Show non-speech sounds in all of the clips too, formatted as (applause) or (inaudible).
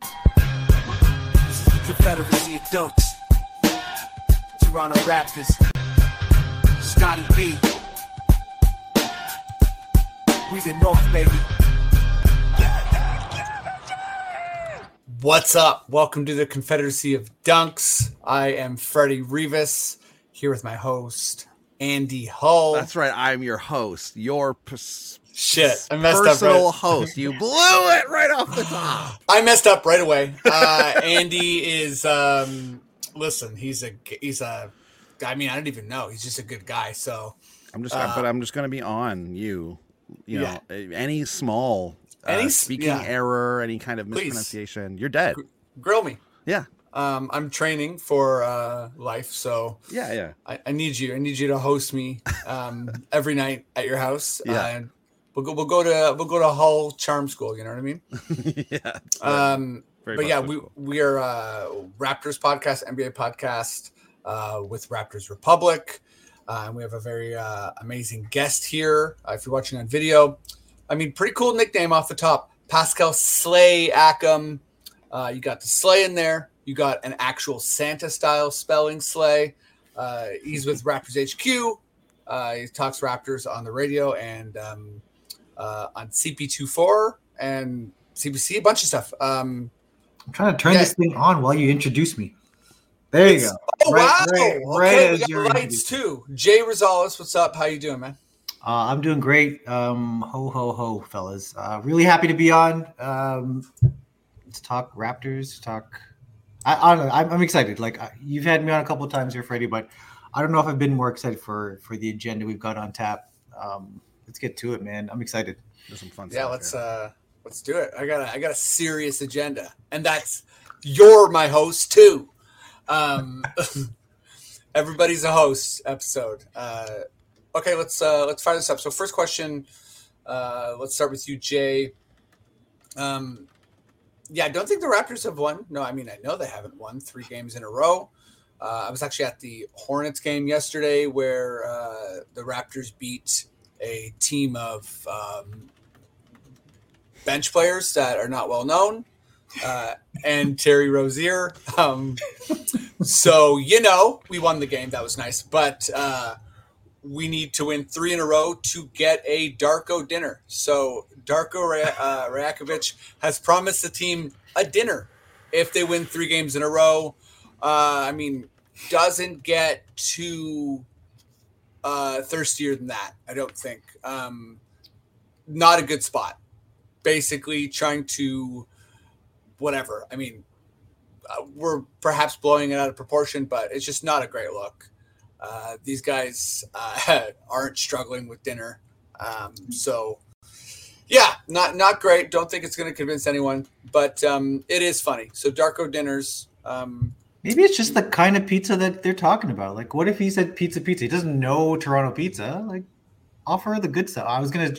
This is the Confederacy of Dunks. Toronto Raptors. Scotty B. We the North, baby. What's up? Welcome to the Confederacy of Dunks. I am Freddie Rivas here with my host, Andy Hull. That's right. I'm your host. Your pers- Shit, I messed up. personal Right. host. You blew it right off the top. (gasps) I messed up right away. Uh, Andy is, um, listen, he's a, he's a, I mean, I don't even know. He's just a good guy. So, I'm just, Uh, but I'm just gonna be on you. You Yeah. know, any small uh, Any speaking yeah. error, any kind of Please. mispronunciation, you're dead. grill me. Yeah, Um, I'm training for uh, life, so yeah, yeah. I, I need you. I need you to host me um, every night at your house. Yeah. We'll go. We'll go to we'll go to Hull Charm School. You know what I mean? (laughs) yeah. Um, but yeah, we we are uh, Raptors podcast, NBA podcast uh, with Raptors Republic, uh, and we have a very uh, amazing guest here. Uh, if you're watching on video, I mean, pretty cool nickname off the top, Pascal Slay Ackham. Uh, you got the Slay in there. You got an actual Santa style spelling Slay. Uh, he's with Raptors HQ. Uh, he talks Raptors on the radio and um, uh, on CP24 and CBC, a bunch of stuff. Um, I'm trying to turn Yeah. this thing on while you introduce me. There you It's- go. Oh Right- wow! right- okay, right we as got you're lights introducing. too. Jay Rosales, what's up? How you doing, man? Uh, I'm doing great. Um, ho ho ho, fellas. Uh, really happy to be on. Um, to talk Raptors. Talk. I, I don't know. I'm, I'm excited. Like I- you've had me on a couple of times here, Freddie, but I don't know if I've been more excited for for the agenda we've got on tap. Um, let's get to it, man. I'm excited. There's some fun Yeah, stuff let's here. uh let's do it. I got a I got a serious agenda, and that's you're my host too. Um, (laughs) everybody's a host episode. Uh, okay, let's uh let's fire this up. So first question, uh, let's start with you, Jay. Um, yeah, I don't think the Raptors have won. No, I mean I know they haven't won three games in a row. Uh, I was actually at the Hornets game yesterday where uh, the Raptors beat a team of um, bench players that are not well known, uh, and Terry Rozier. Um, so you know, we won the game. That was nice, but uh, we need to win three in a row to get a Darko dinner. So Darko Ra- uh, has promised the team a dinner if they win three games in a row. Uh, I mean, doesn't get too uh, thirstier than that. I don't think. Um, not a good spot. Basically, trying to whatever. I mean, uh, we're perhaps blowing it out of proportion, but it's just not a great look. Uh, these guys uh, (laughs) aren't struggling with dinner, um, so yeah, not not great. Don't think it's going to convince anyone, but um, it is funny. So Darko dinners. Um, Maybe it's just the kind of pizza that they're talking about. Like, what if he said pizza pizza? He doesn't know Toronto pizza. Like, offer the good stuff. I was gonna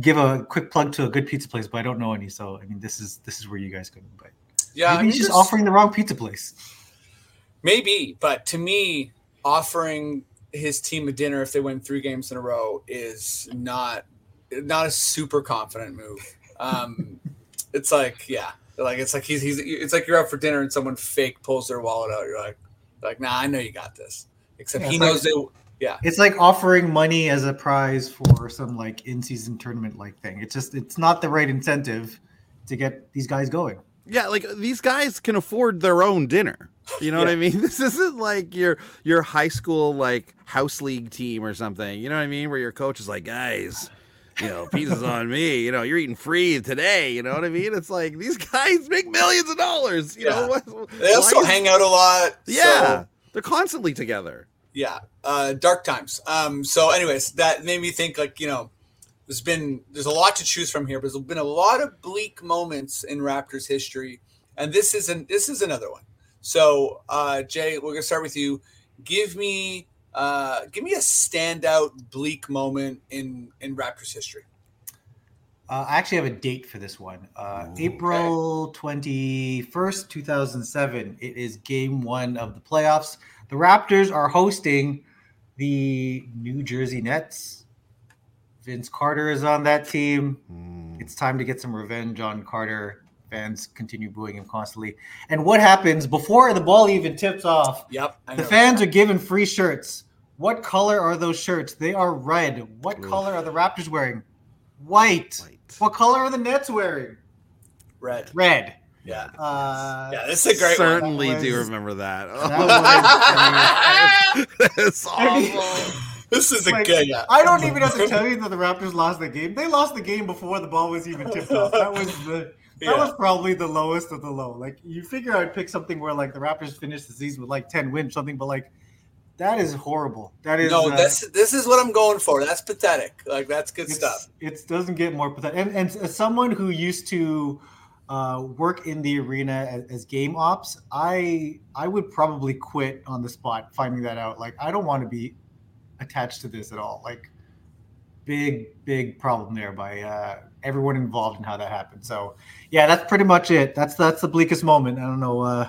give a quick plug to a good pizza place, but I don't know any. So I mean, this is this is where you guys can. But yeah, maybe I mean, he's just offering the wrong pizza place. Maybe, but to me, offering his team a dinner if they win three games in a row is not not a super confident move. Um, (laughs) it's like, yeah, like it's like he's he's it's like you're out for dinner and someone fake pulls their wallet out. You're like, like, nah, I know you got this. Except Yeah, he it's like- knows they. Yeah, It's like offering money as a prize for some like in-season tournament like thing. It's just it's not the right incentive to get these guys going. Yeah, like these guys can afford their own dinner. You know what I mean? (laughs) This isn't like your your high school like house league team or something. You know what I mean? Where your coach is like, guys, you know, pizza's on me. You know, you're eating free today. You know what I mean? It's like these guys make millions of dollars. You know what? they also hang out a lot. Yeah, so- they're constantly together. yeah uh dark times um so anyways that made me think like you know there's been there's a lot to choose from here but there's been a lot of bleak moments in raptors history and this is an this is another one. So, uh, Jay, we're gonna start with you. Give me uh, give me a standout bleak moment in in Raptors history. Uh, I actually have a date for this one. Uh, April 21st, 2007. It is game one of the playoffs. The Raptors are hosting the New Jersey Nets. Vince Carter is on that team. Mm. It's time to get some revenge on Carter. Fans continue booing him constantly. And what happens before the ball even tips off? Yep, I The know. fans are given free shirts. What color are those shirts? They are red. What Oof. color are the Raptors wearing? White. White. What color are the Nets wearing? red. Red. Yeah, Uh, yeah, this is a great one. Certainly do remember that. that (laughs) That's awful. This is a Like, good. Yeah, I don't even have to tell you that the Raptors lost the game. They lost the game before the ball was even tipped off. That was the that Yeah. was probably the lowest of the low. Like you figure I'd pick something where like the Raptors finished the season with like 10 wins, something, but like that is horrible. That is no, uh, this this is what I'm going for. That's pathetic. Like that's good stuff. It doesn't get more pathetic. And, and as someone who used to uh, work in the arena as, as game ops, I I would probably quit on the spot finding that out. Like I don't want to be attached to this at all. Like big big problem there by uh, everyone involved in how that happened. So yeah, that's pretty much it. That's that's the bleakest moment. I don't know. Uh,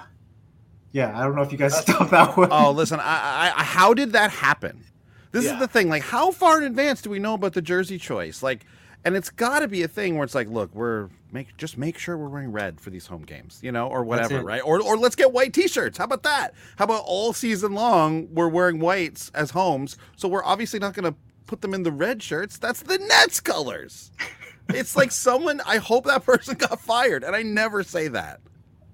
yeah, I don't know if you guys stop that one. Oh, listen, I, I, how did that happen? This Yeah. is the thing. Like, how far in advance do we know about the jersey choice? Like, and it's got to be a thing where it's like, look, we're make just make sure we're wearing red for these home games, you know, or whatever, right? Or or let's get white T-shirts. How about that? How about all season long we're wearing whites as homes, so we're obviously not going to put them in the red shirts. That's the Nets colors. It's like someone. I hope that person (laughs) got fired, and I never say that.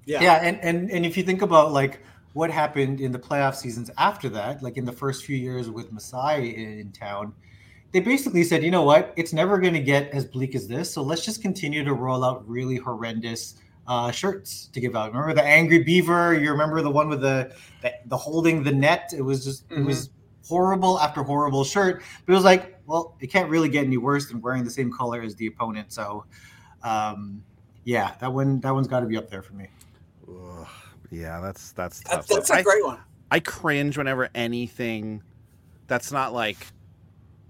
Yeah, yeah and, and and if you think about like what happened in the playoff seasons after that like in the first few years with Masai in, in town they basically said you know what? It's never going to get as bleak as this so let's just continue to roll out really horrendous uh, shirts to give out. Remember the angry beaver? You remember the one with the the, the holding the net? It was just it was horrible after horrible shirt but it was like well it can't really get any worse than wearing the same color as the opponent so um yeah that one that one's got to be up there for me Ugh, yeah, that's that's tough. that's I- a great one. I cringe whenever anything that's not like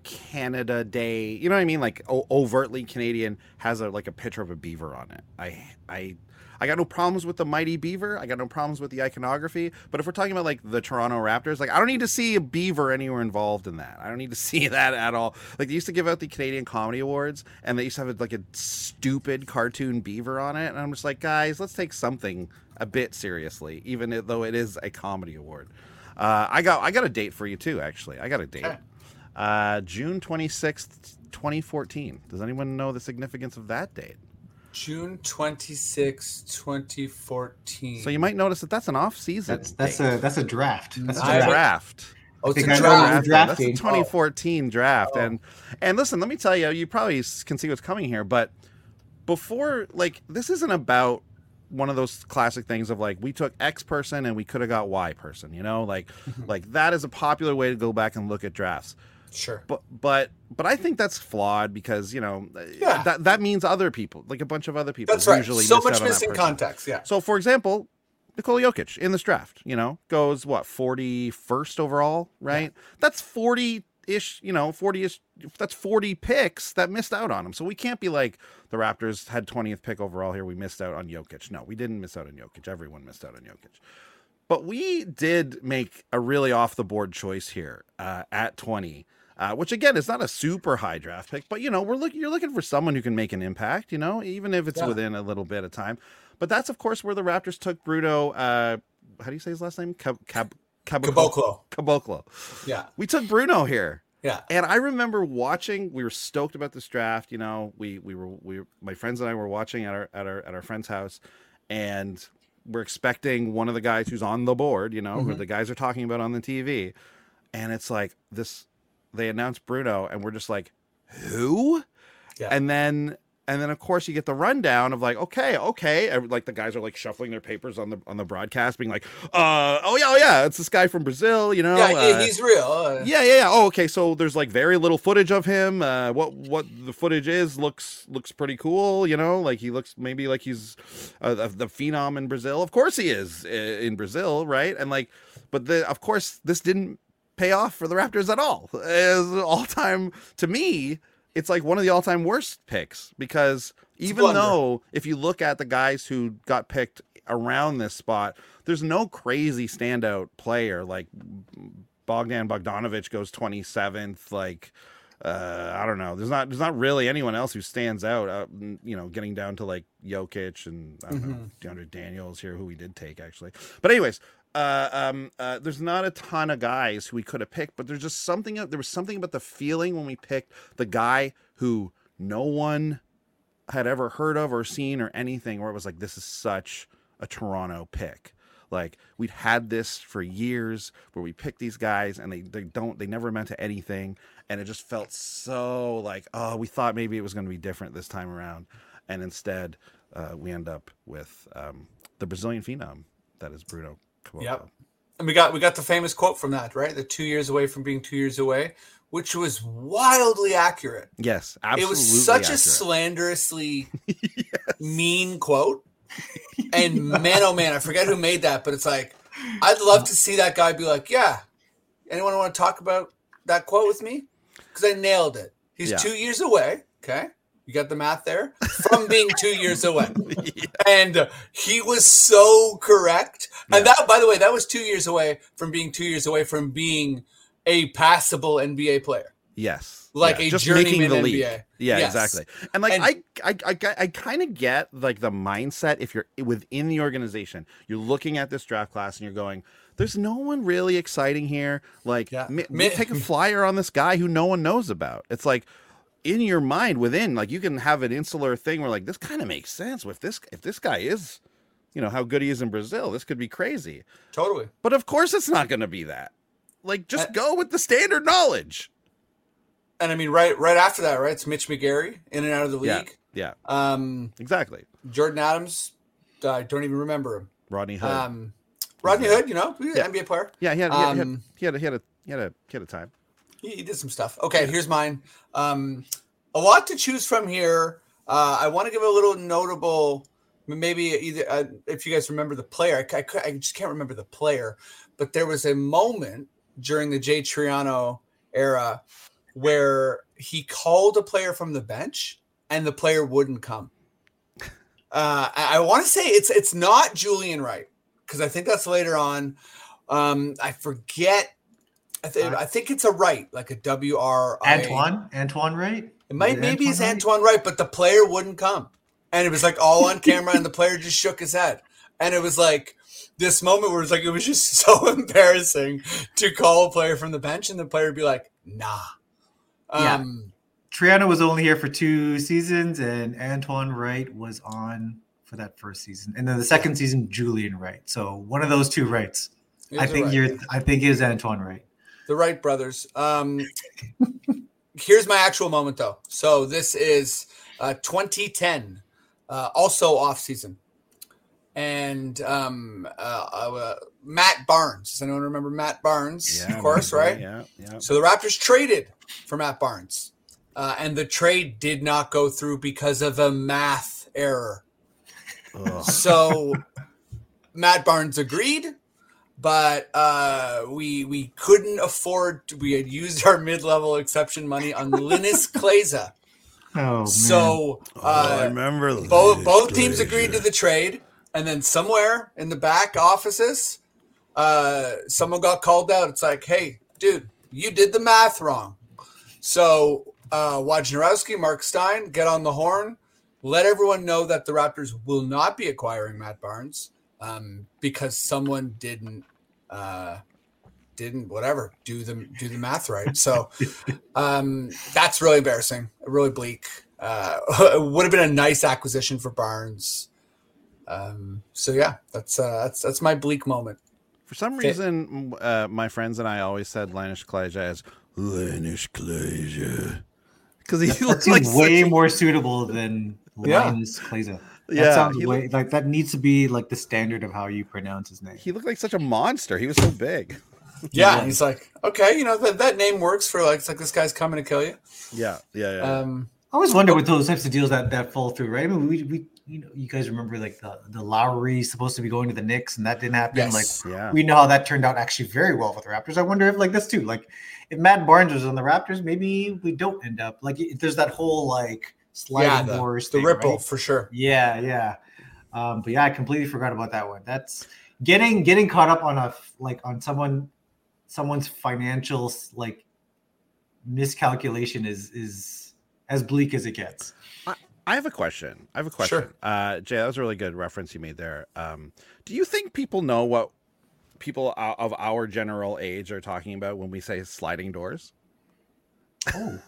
Canada Day, you know what I mean? Like o- overtly Canadian has a like a picture of a beaver on it. I I I got no problems with the mighty beaver. I got no problems with the iconography. But if we're talking about like the Toronto Raptors, like I don't need to see a beaver anywhere involved in that. I don't need to (laughs) see that at all. Like they used to give out the Canadian Comedy Awards, and they used to have like a stupid cartoon beaver on it, and I'm just like, guys, let's take something a bit seriously, even though it is a comedy award. Uh, I got I got a date for you too. Actually, I got a date. Uh, June twenty sixth, twenty fourteen. Does anyone know the significance of that date? June 26, 2014. So you might notice that that's an off season. That's that's a that's a draft. That's a I- draft. draft. oh, it's think a I know draft. That's drafting. the 2014 draft. Oh. And oh. and listen, let me tell you, you probably can see what's coming here, but before like this isn't about one of those classic things of like we took X person and we could have got Y person, you know? Like mm-hmm. like that is a popular way to go back and look at drafts. Sure. But but but I think that's flawed because, you know, Yeah. that that means other people, like a bunch of other people That's right. usually So much missing context. Yeah. So, for example, Nikola Jokic in this draft, you know, goes what forty first overall, right? That's forty ish, you know, forty ish. That's forty picks that missed out on him. So we can't be like the Raptors had twentieth pick overall here. We missed out on Jokic. No, we didn't miss out on Jokic. Everyone missed out on Jokic. But we did make a really off the board choice here uh, at 20, uh, which again is not a super high draft pick, but you know, we're looking, you're looking for someone who can make an impact, you know, even if it's Yeah. within a little bit of time. But that's, of course, where the Raptors took Bruno. Uh, how do you say his last name? Cab- Cab- Caboclo. Caboclo. Yeah. We took Bruno here. Yeah. And I remember watching. We were stoked about this draft. You know, we we were we my friends and I were watching at our at our at our friend's house, and we're expecting one of the guys who's on the board. You know, who Mhm. the guys are talking about on the TV, and it's like this. They announced Bruno, and we're just like, who? Yeah. And then and then of course you get the rundown of like, okay, okay, Every- like the guys are like shuffling their papers on the on the broadcast, being like, uh, oh yeah, oh yeah, it's this guy from Brazil, you know, yeah, uh, he's real. Uh, yeah, yeah, yeah. Oh, okay. So there's like very little footage of him. Uh, what what the footage is looks looks pretty cool. You know, like he looks maybe like he's uh, the the phenom in Brazil. Of course he is uh, in Brazil, right? And like, but the of course this didn't pay off for the Raptors at all. As all time to me, it's like one of the all time worst picks because even though if you look at the guys who got picked around this spot, there's no crazy standout player like Bogdan Bogdanovich goes 27th. Like, uh, I don't know. There's not there's not really anyone else who stands out. Uh, you know, getting down to like Jokic and I don't know DeAndre Daniels here, who we did take actually. But anyways, uh, um, uh, there's not a ton of guys who we could have picked, but there's just something. There was something about the feeling when we picked the guy who no one had ever heard of or seen or anything, where it was like, this is such a Toronto pick. Like we'd had this for years where we picked these guys and they, they don't they never meant to anything and it just felt so like oh we thought maybe it was going to be different this time around and instead uh, we end up with um, the Brazilian phenom that is Bruno Caboclo. Yep. And we got we got the famous quote from that, right? The two years away from being two years away, which was wildly accurate. Yes, absolutely. it was such a accurate. slanderously (laughs) mean quote. And (laughs) man, oh man, I forget who made that, but it's like I'd love to see that guy be like, "Yeah, anyone want to talk about that quote with me?" Because I nailed it. He's Yeah. two years away. Okay, you got the math there (laughs) from being two years away, (laughs) and uh, he was so correct. And that, by the way, that was two years away from being two years away from being a passable NBA player. Yes. Like yeah, a journeyman NBA. Yeah, Yes. exactly. And like And- I I I, I kind of get like the mindset if you're within the organization, you're looking at this draft class and you're going, there's no one really exciting here. Like Yeah. mi- Mi- take a flyer on this guy who no one knows about. It's like in your mind within like you can have an insular thing where like this kind of makes sense with this if this guy is you know how good he is in Brazil, this could be crazy. Totally. But of course it's not going to be that. Like just go with the standard knowledge. And I mean, right right after that, right? It's Mitch McGary in and out of the Yeah. league. Yeah. Um, Exactly. Jordan Adams, I don't even remember him. Rodney Hood. Um, Rodney Hood, you know, an NBA player. yeah, he had, he, had, he, had, um, he had a he had a he had a he had a time. He, did some stuff. Okay, here's mine. Um, a lot to choose from here. Uh, I want to give a little notable, maybe either uh, if you guys remember the player. I, I, I just can't remember the player, but there was a moment during the Jay Triano era where he called a player from the bench and the player wouldn't come. Uh, I, I want to say it's it's not Julian Wright because I think that's later on. Um, I forget. I, th- I think it's a right, like a W R. Antoine, Antoine, right? It might it maybe it's Wright? Antoine Wright, but the player wouldn't come, and it was like all on (laughs) camera, and the player just shook his head, and it was like this moment where it's like it was just (laughs) so embarrassing to call a player from the bench, and the player would be like, "Nah." Yeah. Um, Triano was only here for two seasons, and Antoine Wright was on for that first season, and then the second season, Julian Wright. So one of those two Wrights. it I think Wright. you're. I think it is Antoine Wright. The Wright brothers. Um, here's my actual moment, though. So this is uh, 2010, uh, also off season, and um, uh, uh, Matt Barnes. Does anyone remember Matt Barnes? of course, right? Yeah, yeah. So the Raptors traded for Matt Barnes, uh, and the trade did not go through because of a math error. Ugh. So Matt Barnes agreed, but uh, we we couldn't afford. To, we had used our mid level exception money on Linus (laughs) Kleiza. Oh man. So Oh, I uh, remember both this both teams agreed to the trade, and then somewhere in the back offices, uh, someone got called out. It's like, hey, dude, you did the math wrong. So uh, Wojnarowski, Mark Stein, get on the horn. Let everyone know that the Raptors will not be acquiring Matt Barnes um, because someone didn't uh, didn't whatever do the do the math right. So um, that's really embarrassing, really bleak. Uh, it (laughs) would have been a nice acquisition for Barnes. Um, so yeah, that's uh, that's that's my bleak moment. For some reason, uh, my friends and I always said Linus Kleja as Linus Kleja because he That (laughs) looks seems like way a- more suitable than Yeah. Linus Kleza. That Yeah, sounds way looked- like that needs to be like the standard of how you pronounce his name. He looked like such a monster. He was so big. Yeah, and he's like, okay, you know that that name works for like it's like this guy's coming to kill you. Yeah, yeah, yeah. Um, I always wonder with those types of deals that that fall through, right? I mean, we, we you know, you guys remember like the the Lowry supposed to be going to the Knicks and that didn't happen. Yes. Like yeah. we know how that turned out actually very well for the Raptors. I wonder if like this too, like if Matt Barnes was on the Raptors, maybe we don't end up like if there's that whole like sliding yeah, the, doors, the thing, ripple right? for sure. Yeah, yeah. Um, but yeah, I completely forgot about that one. That's getting getting caught up on a like on someone someone's financial like miscalculation is is as bleak as it gets. I have a question. I have a question. Sure. Uh, Jay, that was a really good reference you made there. Um, do you think people know what people of our general age are talking about when we say sliding doors? Oh,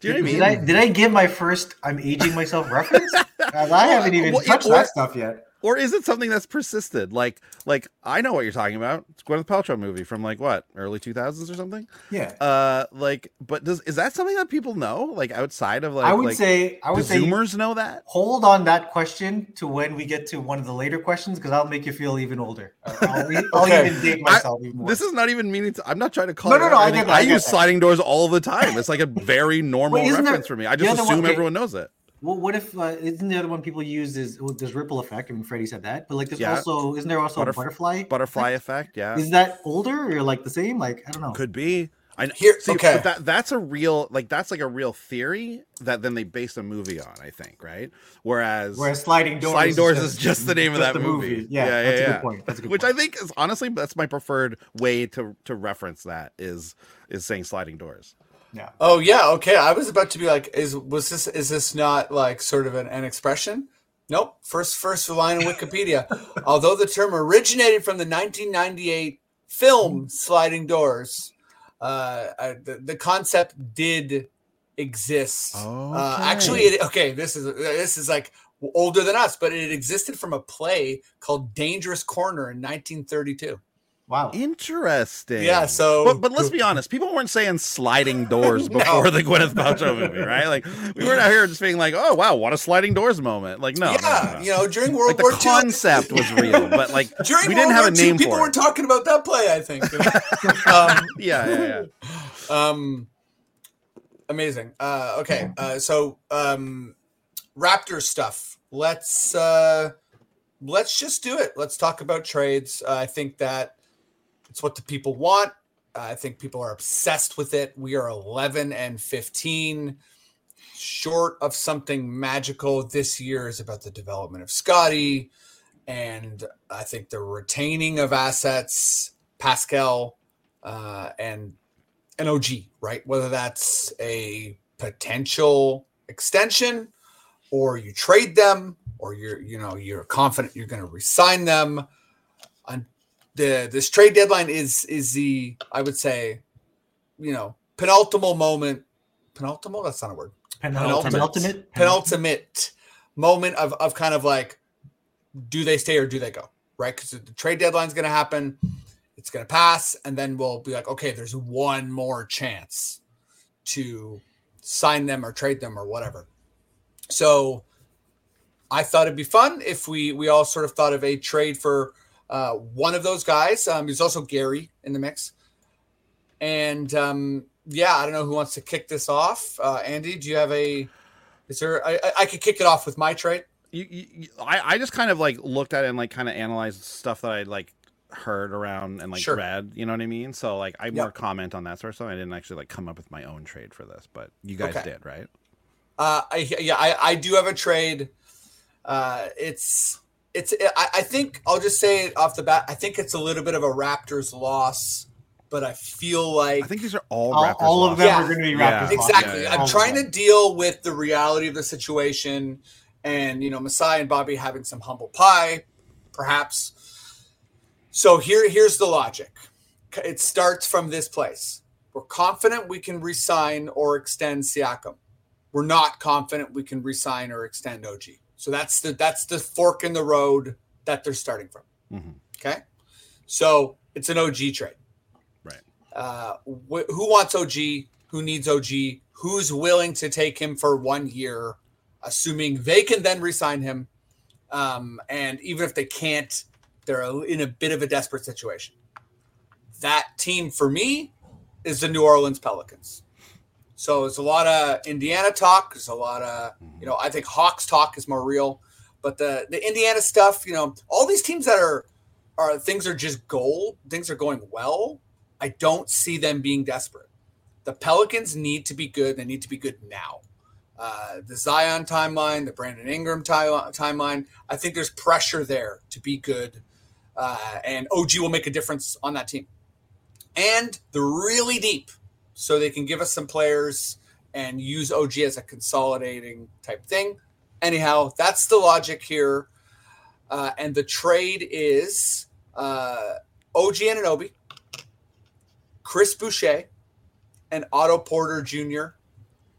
Do you know what I mean? did I did I give my first I'm aging myself reference? (laughs) I haven't even Well, touched or- that stuff yet. Or is it something that's persisted? Like, like I know what you're talking about. It's Gwyneth Paltrow movie from like what early 2000s or something. Yeah, Uh, like, but does is that something that people know? Like outside of like, I would like, say I would say Zoomers know that? hold on that question to when we get to one of the later questions because I'll make you feel even older. I'll, I'll (laughs) Okay. even date I- myself even more. This is not even meaning to. I'm not trying to call. No, no, no, I I get use that. sliding doors all the time. It's like a very (laughs) normal isn't there- reference for me. I just other one- assume okay. everyone knows it. Well, what if uh, isn't the other one people use is well, there's ripple effect? I mean, Freddie said that, but like there's Yeah. also isn't there also Butterf- a butterfly? Butterfly effect? effect, yeah, Is that older or like the same? Like I don't know. could be. I Here- see, okay. that that's a real like that's like a real theory that then they based a movie on. I think right. Whereas, Whereas sliding doors, sliding doors is just the name of that the movie. Yeah, Yeah, that's yeah, a good point. That's a good which point. I think is honestly that's my preferred way to to reference that is is saying sliding doors. Yeah. Oh yeah, okay. I was about to be like, is was this is this not like sort of an, an expression? Nope. First first line in Wikipedia. (laughs) Although the term originated from the 1998 film Sliding Doors, uh, I, the, the concept did exist. Uh, actually, it, okay. This is this is like older than us, but it existed from a play called Dangerous Corner in 1932. Wow. Interesting. Yeah, so- but but let's be honest, people weren't saying sliding doors (laughs) before the Gwyneth Paltrow movie, (laughs) right? Like we weren't out here just being like, oh wow, what a sliding doors moment. Like no, no, yeah, no, no. you know, during World like the War II, concept was real, (laughs) but like during we World didn't have War a II, name people for were it. talking about that play. I think. um, yeah, yeah, yeah. um, amazing. Uh, okay, uh, so um, Raptors stuff. Let's uh, let's just do it. Let's talk about trades. Uh, I think that it's what the people want. I think people are obsessed with it. We are 11 and 15, short of something magical. This year is about the development of Scotty, and I think the retaining of assets, Pascal, uh, and an OG, right? Whether that's a potential extension, or you trade them, or you're you know you're confident you're going to resign them. On the this trade deadline is is the I would say, you know, penultimate moment. Penultimate? That's not a word. Penultimate. Penultimate. Penultimate moment of of kind of like, do they stay or do they go? Right? Because the trade deadline's going to happen. It's going to pass, and then we'll be like, okay, there's one more chance to sign them or trade them or whatever. So I thought it'd be fun if we we all sort of thought of a trade for uh, one of those guys. Um, there's also Gary in the mix, and um, yeah, I don't know who wants to kick this off. Uh, Andy, do you have a? Is there? I, I- could kick it off with my trade. You, you, you- I, I just kind of like looked at it and like kind of analyzed stuff that I like heard around and like Sure. read. You know what I mean? So like I Yep. more comment on that sort of stuff. I didn't actually like come up with my own trade for this, but you guys Okay. did, right? Uh, I yeah, I, I do have a trade. Uh, it's it's I, I think I'll just say it off the bat. I think it's a little bit of a Raptors loss, but I feel like I think these are all All, Raptors all of them Yeah. are going to be Yeah. Raptors. exactly. yeah, I'm All trying to deal with the reality of the situation, and you know, Masai and Bobby having some humble pie, perhaps. So here, here's the logic. It starts from this place. We're confident we can resign or extend Siakam. We're not confident we can resign or extend OG. So that's the that's the fork in the road that they're starting from. Mhm. Okay, so it's an OG trade. Right. Uh, wh- who wants OG? who needs OG, who's willing to take him for one year, assuming they can then resign him. Um, and even if they can't, they're in a bit of a desperate situation. That team for me is the New Orleans Pelicans. So there's a lot of Indiana talk. There's a lot of, you know, I think Hawks talk is more real. But the the Indiana stuff, you know, all these teams that are are things are just gold, things are going well. I don't see them being desperate. The Pelicans need to be good. They need to be good now. Uh, the Zion timeline, the Brandon Ingram timeline. I think there's pressure there to be good, uh, and OG will make a difference on that team. And they're really deep, so they can give us some players and use OG as a consolidating type thing. Anyhow, that's the logic here. Uh, and the trade is uh, OG Anunoby, Chris Boucher, and Otto Porter Jr.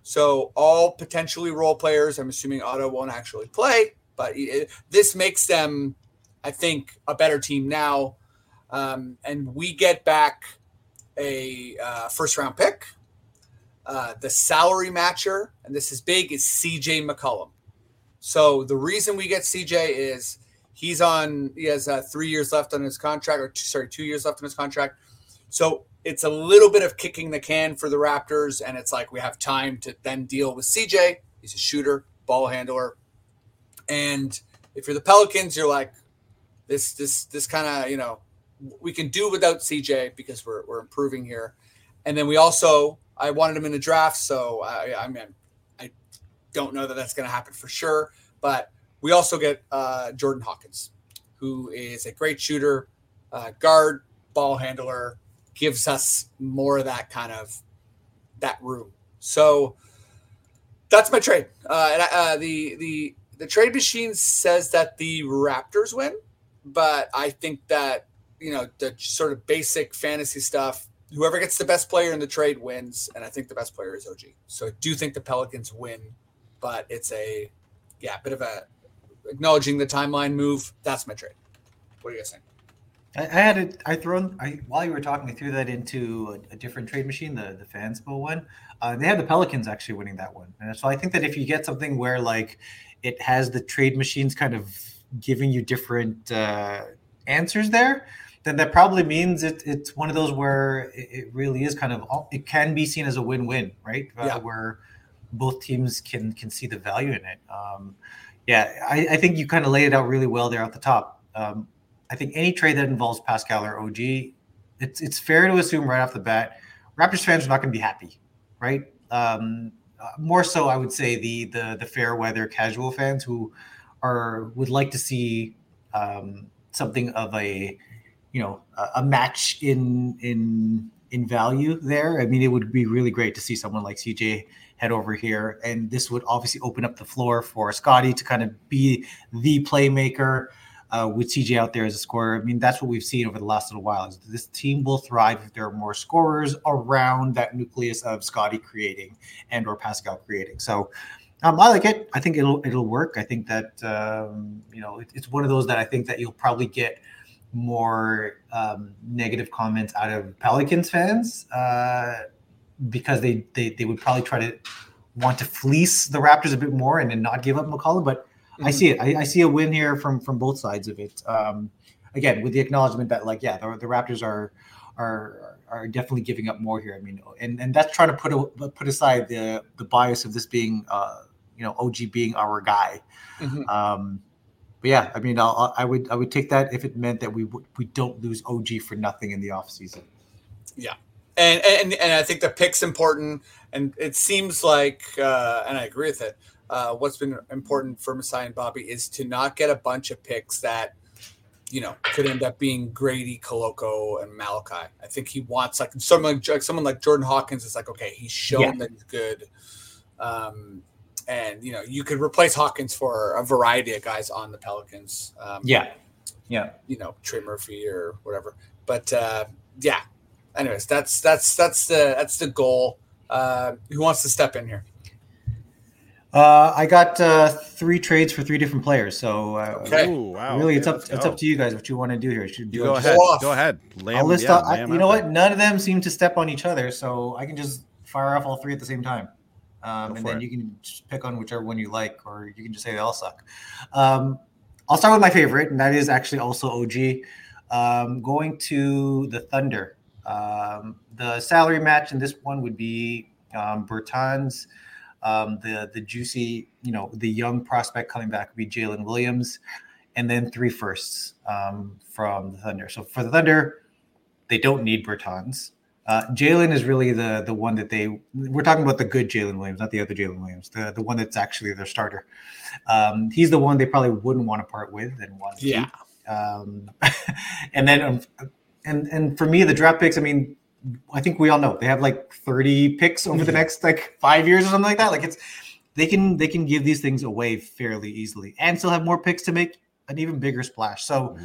So all potentially role players. I'm assuming Otto won't actually play, but it, this makes them, I think, a better team now. Um, and we get back a uh, first round pick. Uh, the salary matcher, and this is big, is CJ McCollum. So the reason we get CJ is he's on, he has uh, three years left on his contract, or two, sorry, two years left on his contract. So it's a little bit of kicking the can for the Raptors, and it's like we have time to then deal with CJ. He's a shooter, ball handler, and if you're the Pelicans, you're like, this, this, this kind of, you know, we can do without CJ because we're, we're improving here. And then we also, I wanted him in the draft. So I, I mean, I don't know that that's going to happen for sure. But we also get uh, Jordan Hawkins, who is a great shooter, uh, guard, ball handler, gives us more of that kind of that room. So that's my trade. Uh, and uh, the the the trade machine says that the Raptors win, but I think that you know the sort of basic fantasy stuff. Whoever gets the best player in the trade wins, and I think the best player is OG. So I do think the Pelicans win, but it's a yeah, bit of a acknowledging the timeline move. That's my trade. What are you guys saying? I, had it. I thrown. I while you were talking, I threw that into a, a different trade machine, the the Fanspo one. Uh, they had the Pelicans actually winning that one, and so I think that if you get something where like it has the trade machines kind of giving you different uh, answers there, then that probably means it, it's one of those where it, it, really is kind of it can be seen as a win-win, right? Uh, where both teams can can see the value in it. Um, yeah, I, I, think you kind of laid it out really well there at the top. Um, I think any trade that involves Pascal or OG, it's it's fair to assume right off the bat, Raptors fans are not going to be happy, right? Um, uh, more so, I would say the the the fair weather casual fans who are would like to see um, something of a you know a, match in in in value there. I mean, it would be really great to see someone like CJ head over here, and this would obviously open up the floor for Scotty to kind of be the playmaker. Uh, with CJ out there as a scorer, I mean that's what we've seen over the last little while. Is this team will thrive if there are more scorers around that nucleus of Scotty creating and or Pascal creating. So um, I like it. I think it'll it'll work. I think that um, you know it, it's one of those that I think that you'll probably get more um, negative comments out of Pelicans fans uh, because they, they they would probably try to want to fleece the Raptors a bit more and then not give up McCollum. But mm-hmm. I see it. I, I, see a win here from from both sides of it. Um, again, with the acknowledgement that like yeah, the, the Raptors are are are definitely giving up more here. I mean, and and that's trying to put a, put aside the the bias of this being uh, you know OG being our guy. Mm-hmm. Um, but yeah, I mean, I'll, I would I would take that if it meant that we we don't lose OG for nothing in the off season. Yeah, and and and I think the pick's important, and it seems like, uh, and I agree with it. Uh, what's been important for Masai and Bobby is to not get a bunch of picks that you know could end up being Gradey, Koloko, and Malachi. I think he wants like someone like someone like Jordan Hawkins is like okay, he's shown yeah. that he's good. Um, and you know you could replace Hawkins for a variety of guys on the Pelicans. Um, yeah, yeah, you know Trey Murphy or whatever. But uh, yeah, anyways, that's that's that's the that's the goal. Uh, who wants to step in here? Uh, I got uh, three trades for three different players. So uh, okay. Ooh, wow. really, okay, it's up it's up to you guys what you want to do here. Should do go ahead. Go ahead. Lamb, I'll list yeah, out, I, you know what? None of them seem to step on each other, so I can just fire off all three at the same time, um, and then it. you can just pick on whichever one you like, or you can just say they all suck. Um, I'll start with my favorite, and that is actually also OG. Um, going to the Thunder. Um, the salary match in this one would be um, Bertans. Um, the the juicy, you know, the young prospect coming back would be Jalen Williams, and then three firsts um, from the Thunder. So for the Thunder, they don't need Bertans. Uh, Jalen is really the the one that they we're talking about the good Jalen Williams, not the other Jalen Williams, the the one that's actually their starter. Um, he's the one they probably wouldn't want to part with and want to keep. Yeah. Um, (laughs) and then, um, and and for me, the draft picks. I mean, I think we all know they have like thirty picks over the next like five years or something like that. Like it's they can they can give these things away fairly easily and still have more picks to make an even bigger splash. So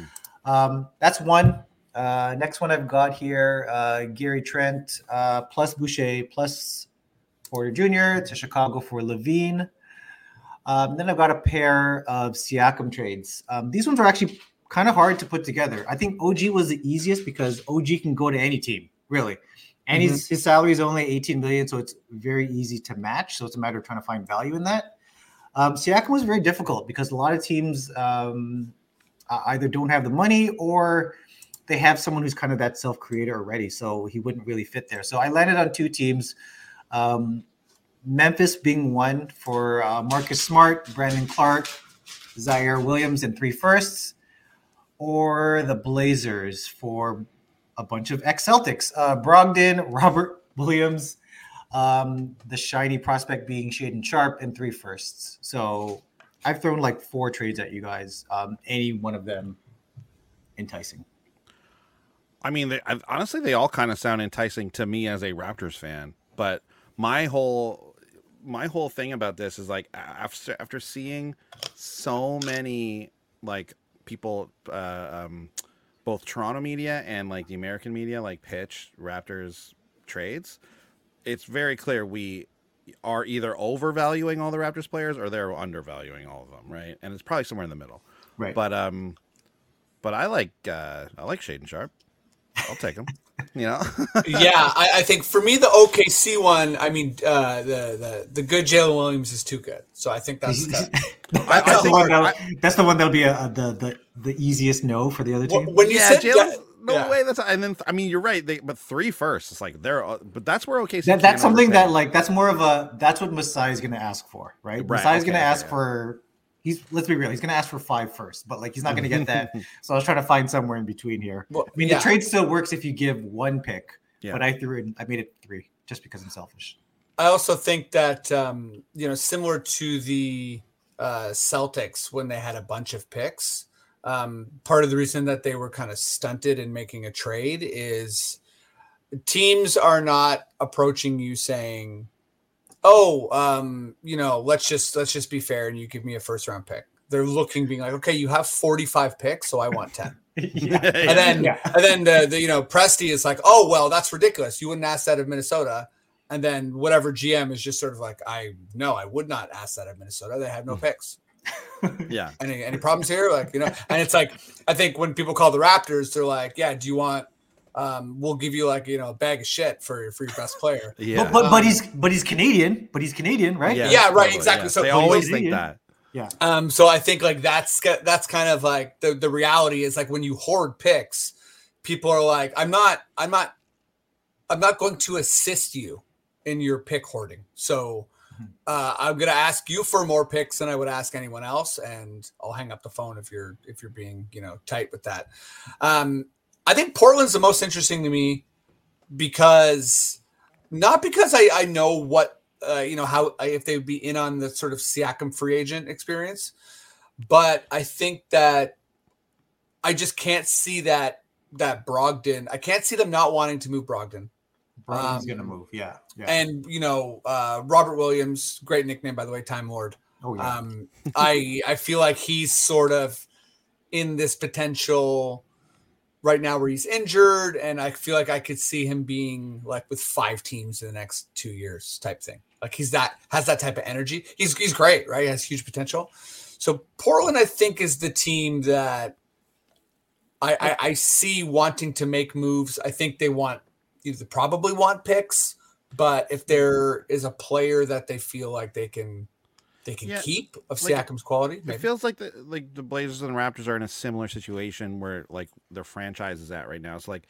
um, that's one. Uh, next one I've got here: uh, Gary Trent uh, plus Boucher plus Porter Jr. to Chicago for LaVine. Um, then I've got a pair of Siakam trades. Um, these ones are actually kind of hard to put together. I think OG was the easiest because OG can go to any team, really. And his, his salary is only 18 million, so it's very easy to match. So it's a matter of trying to find value in that. Um, Siakam was very difficult because a lot of teams um, either don't have the money or they have someone who's kind of that self creator already. So he wouldn't really fit there. So I landed on two teams. Um, Memphis being one for uh, Marcus Smart, Brandon Clarke, Ziaire Williams, and three firsts, or the Blazers for a bunch of ex Celtics, uh, Brogdon, (laughs) Robert Williams, um, the shiny prospect being Shaedon Sharpe, and three firsts. So I've thrown like four trades at you guys. Um, any one of them enticing. I mean, they, I, honestly, they all kind of sound enticing to me as a Raptors fan. But my whole my whole thing about this is like after after seeing so many like people, uh, um, both Toronto media and like the American media, like pitch Raptors trades. It's very clear we are either overvaluing all the Raptors players or they're undervaluing all of them, right? And it's probably somewhere in the middle. Right. But um, but I like uh, I like Shaedon Sharpe. I'll take him. (laughs) You know. yeah, I, I think for me the OKC one, I mean uh, the the the good Jalen Williams is too good, so I think that's that. (laughs) I, that's, the think- one that'll, that's the one that'll be a, a, the, the the easiest no for the other team. when you yeah, said Jalen. that- no yeah. way. That's and then I mean you're right. They but three first. It's like they're uh, but that's where OKC. That, that's can something that like that's more of a that's what Masai is going to ask for, right? Right, Masai is okay, going to okay, ask yeah. for he's let's be real, he's going to ask for five first, but like he's not going to get that. (laughs) so I was trying to find somewhere in between here. Well, I mean, yeah. the trade still works if you give one pick, Yeah. but I threw in I made it three just because I'm selfish. I also think that um, you know, similar to the uh, Celtics when they had a bunch of picks, um, part of the reason that they were kind of stunted in making a trade is teams are not approaching you saying, "Oh, um, you know, let's just let's just be fair and you give me a first round pick." They're looking, being like, "Okay, you have forty five picks, so I want 10. (laughs) (laughs) yeah. And then Yeah. and then the, the you know Presti is like, oh well, that's ridiculous. You wouldn't ask that of Minnesota. And then whatever GM is just sort of like, I no, I would not ask that of Minnesota. They have no picks. (laughs) yeah. Any any problems here? Like you know, and it's like I think when people call the Raptors, they're like, yeah, do you want? Um, we'll give you like you know a bag of shit for for your best player. (laughs) Yeah. But, but but Um, he's but he's Canadian, but he's Canadian, right? Yeah, right, exactly. So they always think that. Yeah. Um, so I think like that's that's kind of like the the reality is like when you hoard picks, people are like, I'm not, I'm not, I'm not going to assist you in your pick hoarding. So uh, I'm gonna ask you for more picks than I would ask anyone else, and I'll hang up the phone if you're if you're being you know tight with that. Um, I think Portland's the most interesting to me because not because I I know what uh, you know how if they would be in on the sort of Siakam free agent experience, but I think that I just can't see that that Brogdon. I can't see them not wanting to move Brogdon. Brogdon's Um, gonna move. Yeah. Yeah. And you know, uh, Robert Williams, great nickname by the way, Time Lord. oh yeah. Um, I I feel like he's sort of in this potential right now where he's injured, and I feel like I could see him being like with five teams in the next two years type thing. Like he's that has that type of energy. He's he's great, right? He has huge potential. So Portland, I think, is the team that I, I, I see wanting to make moves. I think they want either probably want picks, but if mm-hmm. there is a player that they feel like they can they can Yeah, keep of like, Siakam's quality, It feels like the like the Blazers and the Raptors are in a similar situation where like their franchise is at right now. It's like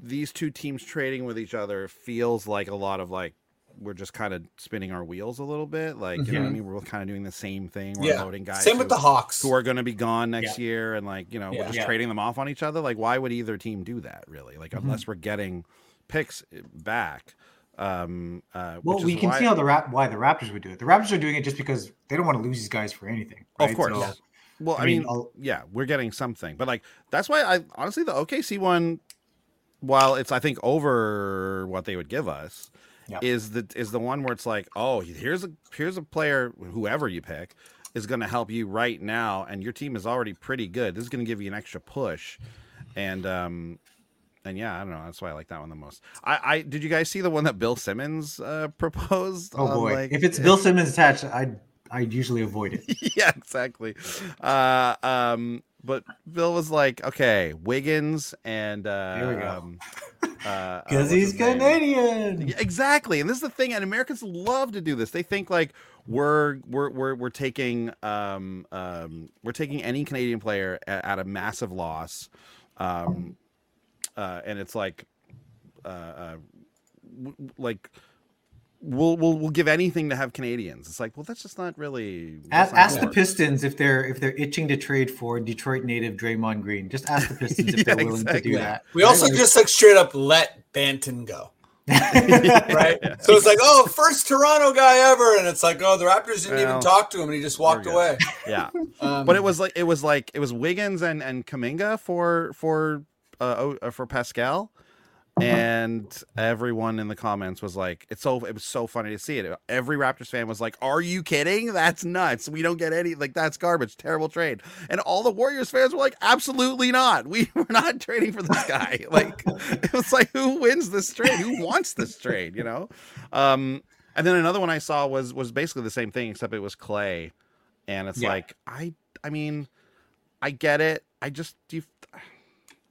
these two teams trading with each other feels like a lot of like we're just kind of spinning our wheels a little bit. Like you know what I Mhm. mean? We're both kind of doing the same thing. We're yeah. loading guys. Same with the Hawks. who are going to be gone next year and like you know Yeah. we're just Yeah. trading them off on each other like why would either team do that really like Mhm. unless we're getting picks eh, back um uh Well, we can why- see how the rap why the Raptors would do it. The Raptors are doing it just because they don't want to lose these guys for anything. of course So- well i, I mean, mean, I'll- yeah we're getting something but like that's why i honestly the okc one while it's i think over what they would give us Yeah. is the is the one where it's like oh here's a here's a player whoever you pick is going to help you right now and your team is already pretty good this is going to give you an extra push and um and yeah i don't know that's why i like that one the most i i did you guys see the one that bill simmons uh (laughs) proposed oh boy, like- if it's Bill Simmons attached, I I usually avoid it. (laughs) yeah, exactly. Uh, um, but Bill was like, okay, Wiggins and uh, Here we go. um, (laughs) uh, uh, Because he's his name? Canadian. Yeah, exactly, and this is the thing, and Americans love to do this. They think like we're we're we're we're taking um um we're taking any Canadian player at, at a massive loss, um, uh, and it's like, uh, uh w- w- like. We'll, we'll we'll give anything to have Canadians. It's like, well, that's just not really. Ask, not ask the. Pistons if they're if they're itching to trade for Detroit native Draymond Green. Just ask the Pistons if (laughs) Yeah, they're willing to do that. we also Right? just like straight up let Banton go. Like- (laughs) Right? So it's like, oh, first Toronto guy ever. And it's like, oh, the Raptors didn't Well, even talk to him and he just walked away. Yeah, (laughs) Um, but it was like it was like it was Wiggins and and Kuminga for for uh, uh for Pascal, and everyone in the comments was like, "It's so it was so funny to see it." Every Raptors fan was like, "Are you kidding? That's nuts. We don't get any like that's garbage. Terrible trade." And all the Warriors fans were like, "Absolutely not. We (laughs) we're not trading for this guy." (laughs) like it was like, who wins this trade? Who wants this trade? You know. Um, and then another one I saw was was basically the same thing except it was Clay, and it's Yeah. like I I mean, I get it. I just do. You,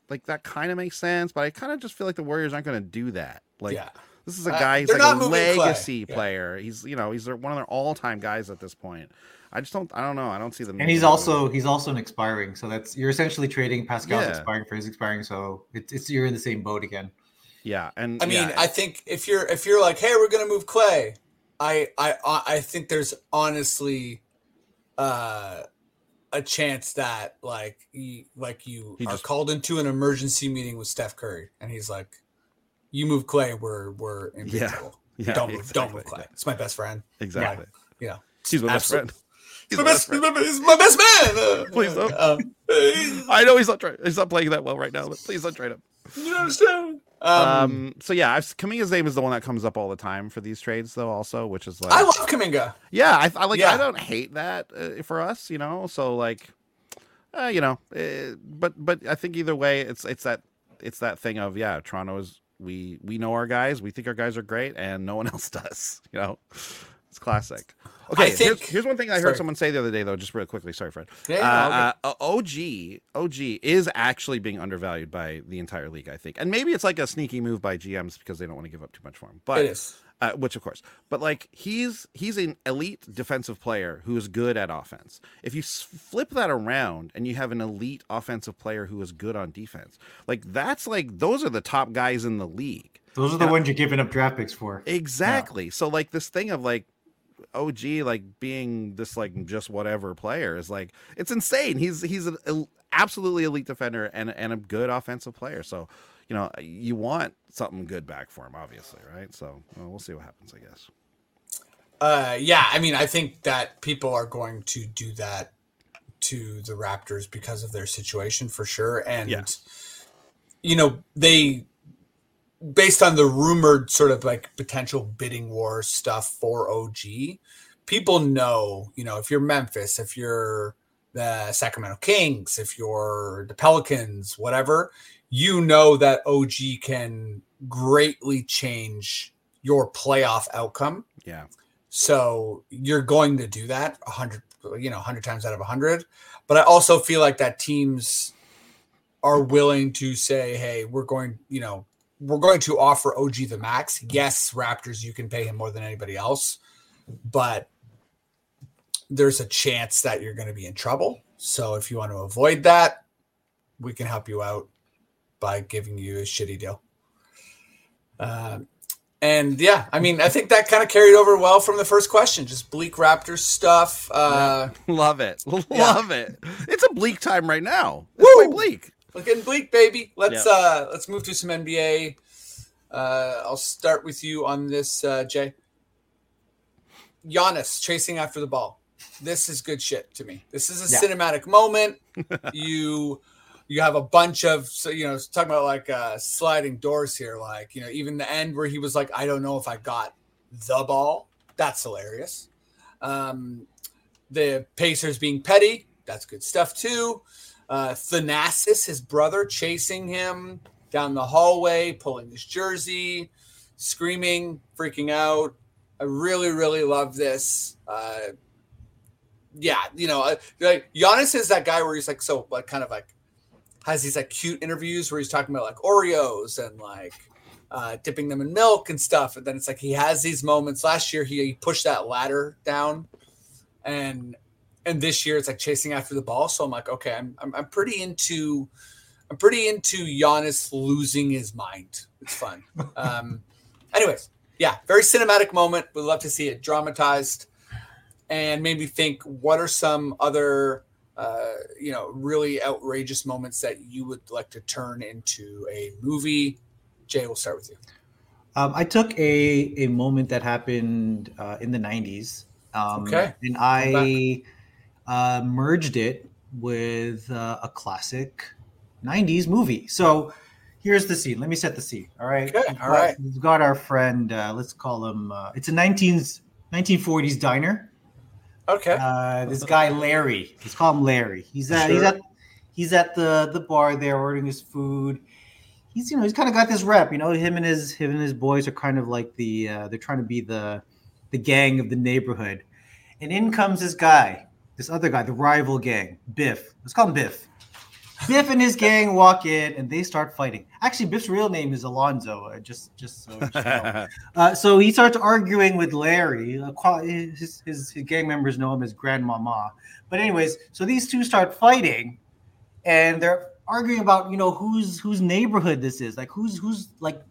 like that kind of makes sense, but I kind of just feel like the Warriors aren't going to do that. Like yeah. this is a Uh, guy, he's they're like a moving Clay. legacy Yeah. player. He's you know he's one of their all time guys at this point. I just don't. I don't know. I don't see them. and he's also move. he's also an expiring, so that's you're essentially trading Pascal's Yeah. expiring for his expiring. So it's, it's you're in the same boat again. yeah. And I mean, yeah, I think if you're if you're like, hey, we're gonna move Clay, I I I I think there's honestly uh a chance that like he, like you He are just- called into an emergency meeting with Steph Curry and he's like, you move Clay, we're we're in big Yeah. trouble. (laughs) yeah, don't move, don't move exactly. Clay. It's my best friend. Exactly. Yeah. He's my best friend. He's my my best, best friend. my he's my best man. Uh, (laughs) Please don't. Um, (laughs) I know he's not trying. He's not playing that well right now, but please don't trade him. you understand? Um, Um. So yeah, I've, Kuminga's name is the one that comes up all the time for these trades, though. Also, which is like, I love Kaminga. yeah, I, I like. Yeah. I don't hate that uh, for us, you know. So like, uh, you know, uh, but but I think either way, it's it's that it's that thing of yeah, Toronto is we we know our guys, we think our guys are great, and no one (laughs) else does. You know, it's classic. Okay, I here's, here's one thing I heard sorry. someone say the other day, though, just real quickly. Sorry, Fred. Yeah, yeah, Uh, uh, OG OG is actually being undervalued by the entire league, I think, and maybe it's like a sneaky move by GMs because they don't want to give up too much for him. But it is. uh, which of course, but like he's he's an elite defensive player who is good at offense. If you s- flip that around and you have an elite offensive player who is good on defense, like that's like those are the top guys in the league. Those are the ones you're giving up draft picks for. Exactly. So like this thing of like OG like being this like just whatever player is like it's insane. He's he's an el- absolutely elite defender and and a good offensive player. So you know you want something good back for him, obviously, right? So well, we'll see what happens, I guess. Uh, yeah, I mean, I think that people are going to do that to the Raptors because of their situation for sure. And, Yeah. you know, they, based on the rumored sort of like potential bidding war stuff for OG, people know, you know, if you're Memphis, if you're the Sacramento Kings, if you're the Pelicans, whatever, you know that OG can greatly change your playoff outcome. Yeah. So you're going to do that a hundred, you know, hundred times out of a hundred. But I also feel like that teams are willing to say, "Hey, we're going," you know, we're going to offer OG the max. Yes, Raptors, you can pay him more than anybody else, but there's a chance that you're going to be in trouble. So if you want to avoid that, we can help you out by giving you a shitty deal. Um, and yeah, I mean, I think that kind of carried over well from the first question. Just bleak Raptors stuff. Uh, (laughs) Love it. (laughs) Yeah. Love it. It's a bleak time right now. It's Woo! bleak. Looking bleak, baby. Let's Yeah. uh let's move to some NBA. Uh, I'll start with you on this, uh, Jay. Giannis chasing after the ball. This is good shit to me. This is a Yeah. cinematic moment. (laughs) you you have a bunch of so you know talking about like uh sliding doors here like you know even the end where he was like i don't know if i got the ball that's hilarious um the pacers being petty that's good stuff too uh thanasis his brother chasing him down the hallway pulling his jersey screaming freaking out i really really love this uh yeah you know uh, like Giannis is that guy where he's like so like kind of like has these like cute interviews where he's talking about like Oreos and like uh, dipping them in milk and stuff. And then it's like he has these moments. Last year he, he pushed that ladder down, and and this year it's like chasing after the ball. So I'm like, okay, I'm I'm, I'm pretty into I'm pretty into Giannis losing his mind. It's fun. (laughs) um, anyways, yeah, very cinematic moment. We'd love to see it dramatized, and made me think, what are some other uh, you know, really outrageous moments that you would like to turn into a movie. Jay, we'll start with you. Um, I took a a moment that happened uh, in the '90s, um, Okay. and I uh, merged it with uh, a classic '90s movie. So here's the scene. Let me set the scene. All right. We've all got- right. We've got our friend. Uh, let's call him. Uh, it's a 19s 1940s diner. Okay. Uh, this guy Larry. Let's call him Larry. He's at he's at he's at the the bar there ordering his food. He's you know he's kind of got this rep. You know him and his him and his boys are kind of like the uh, they're trying to be the the gang of the neighborhood. And in comes this guy, this other guy, the rival gang, Biff. Let's call him Biff. Biff and his gang walk in and they start fighting. Actually, Biff's real name is Alonzo. Uh, just just so you know. (laughs) Uh, so he starts arguing with Larry. His, his, his gang members know him as Grandmama. But anyways, so these two start fighting, and they're arguing about you know whose whose neighborhood this is, like who's who's like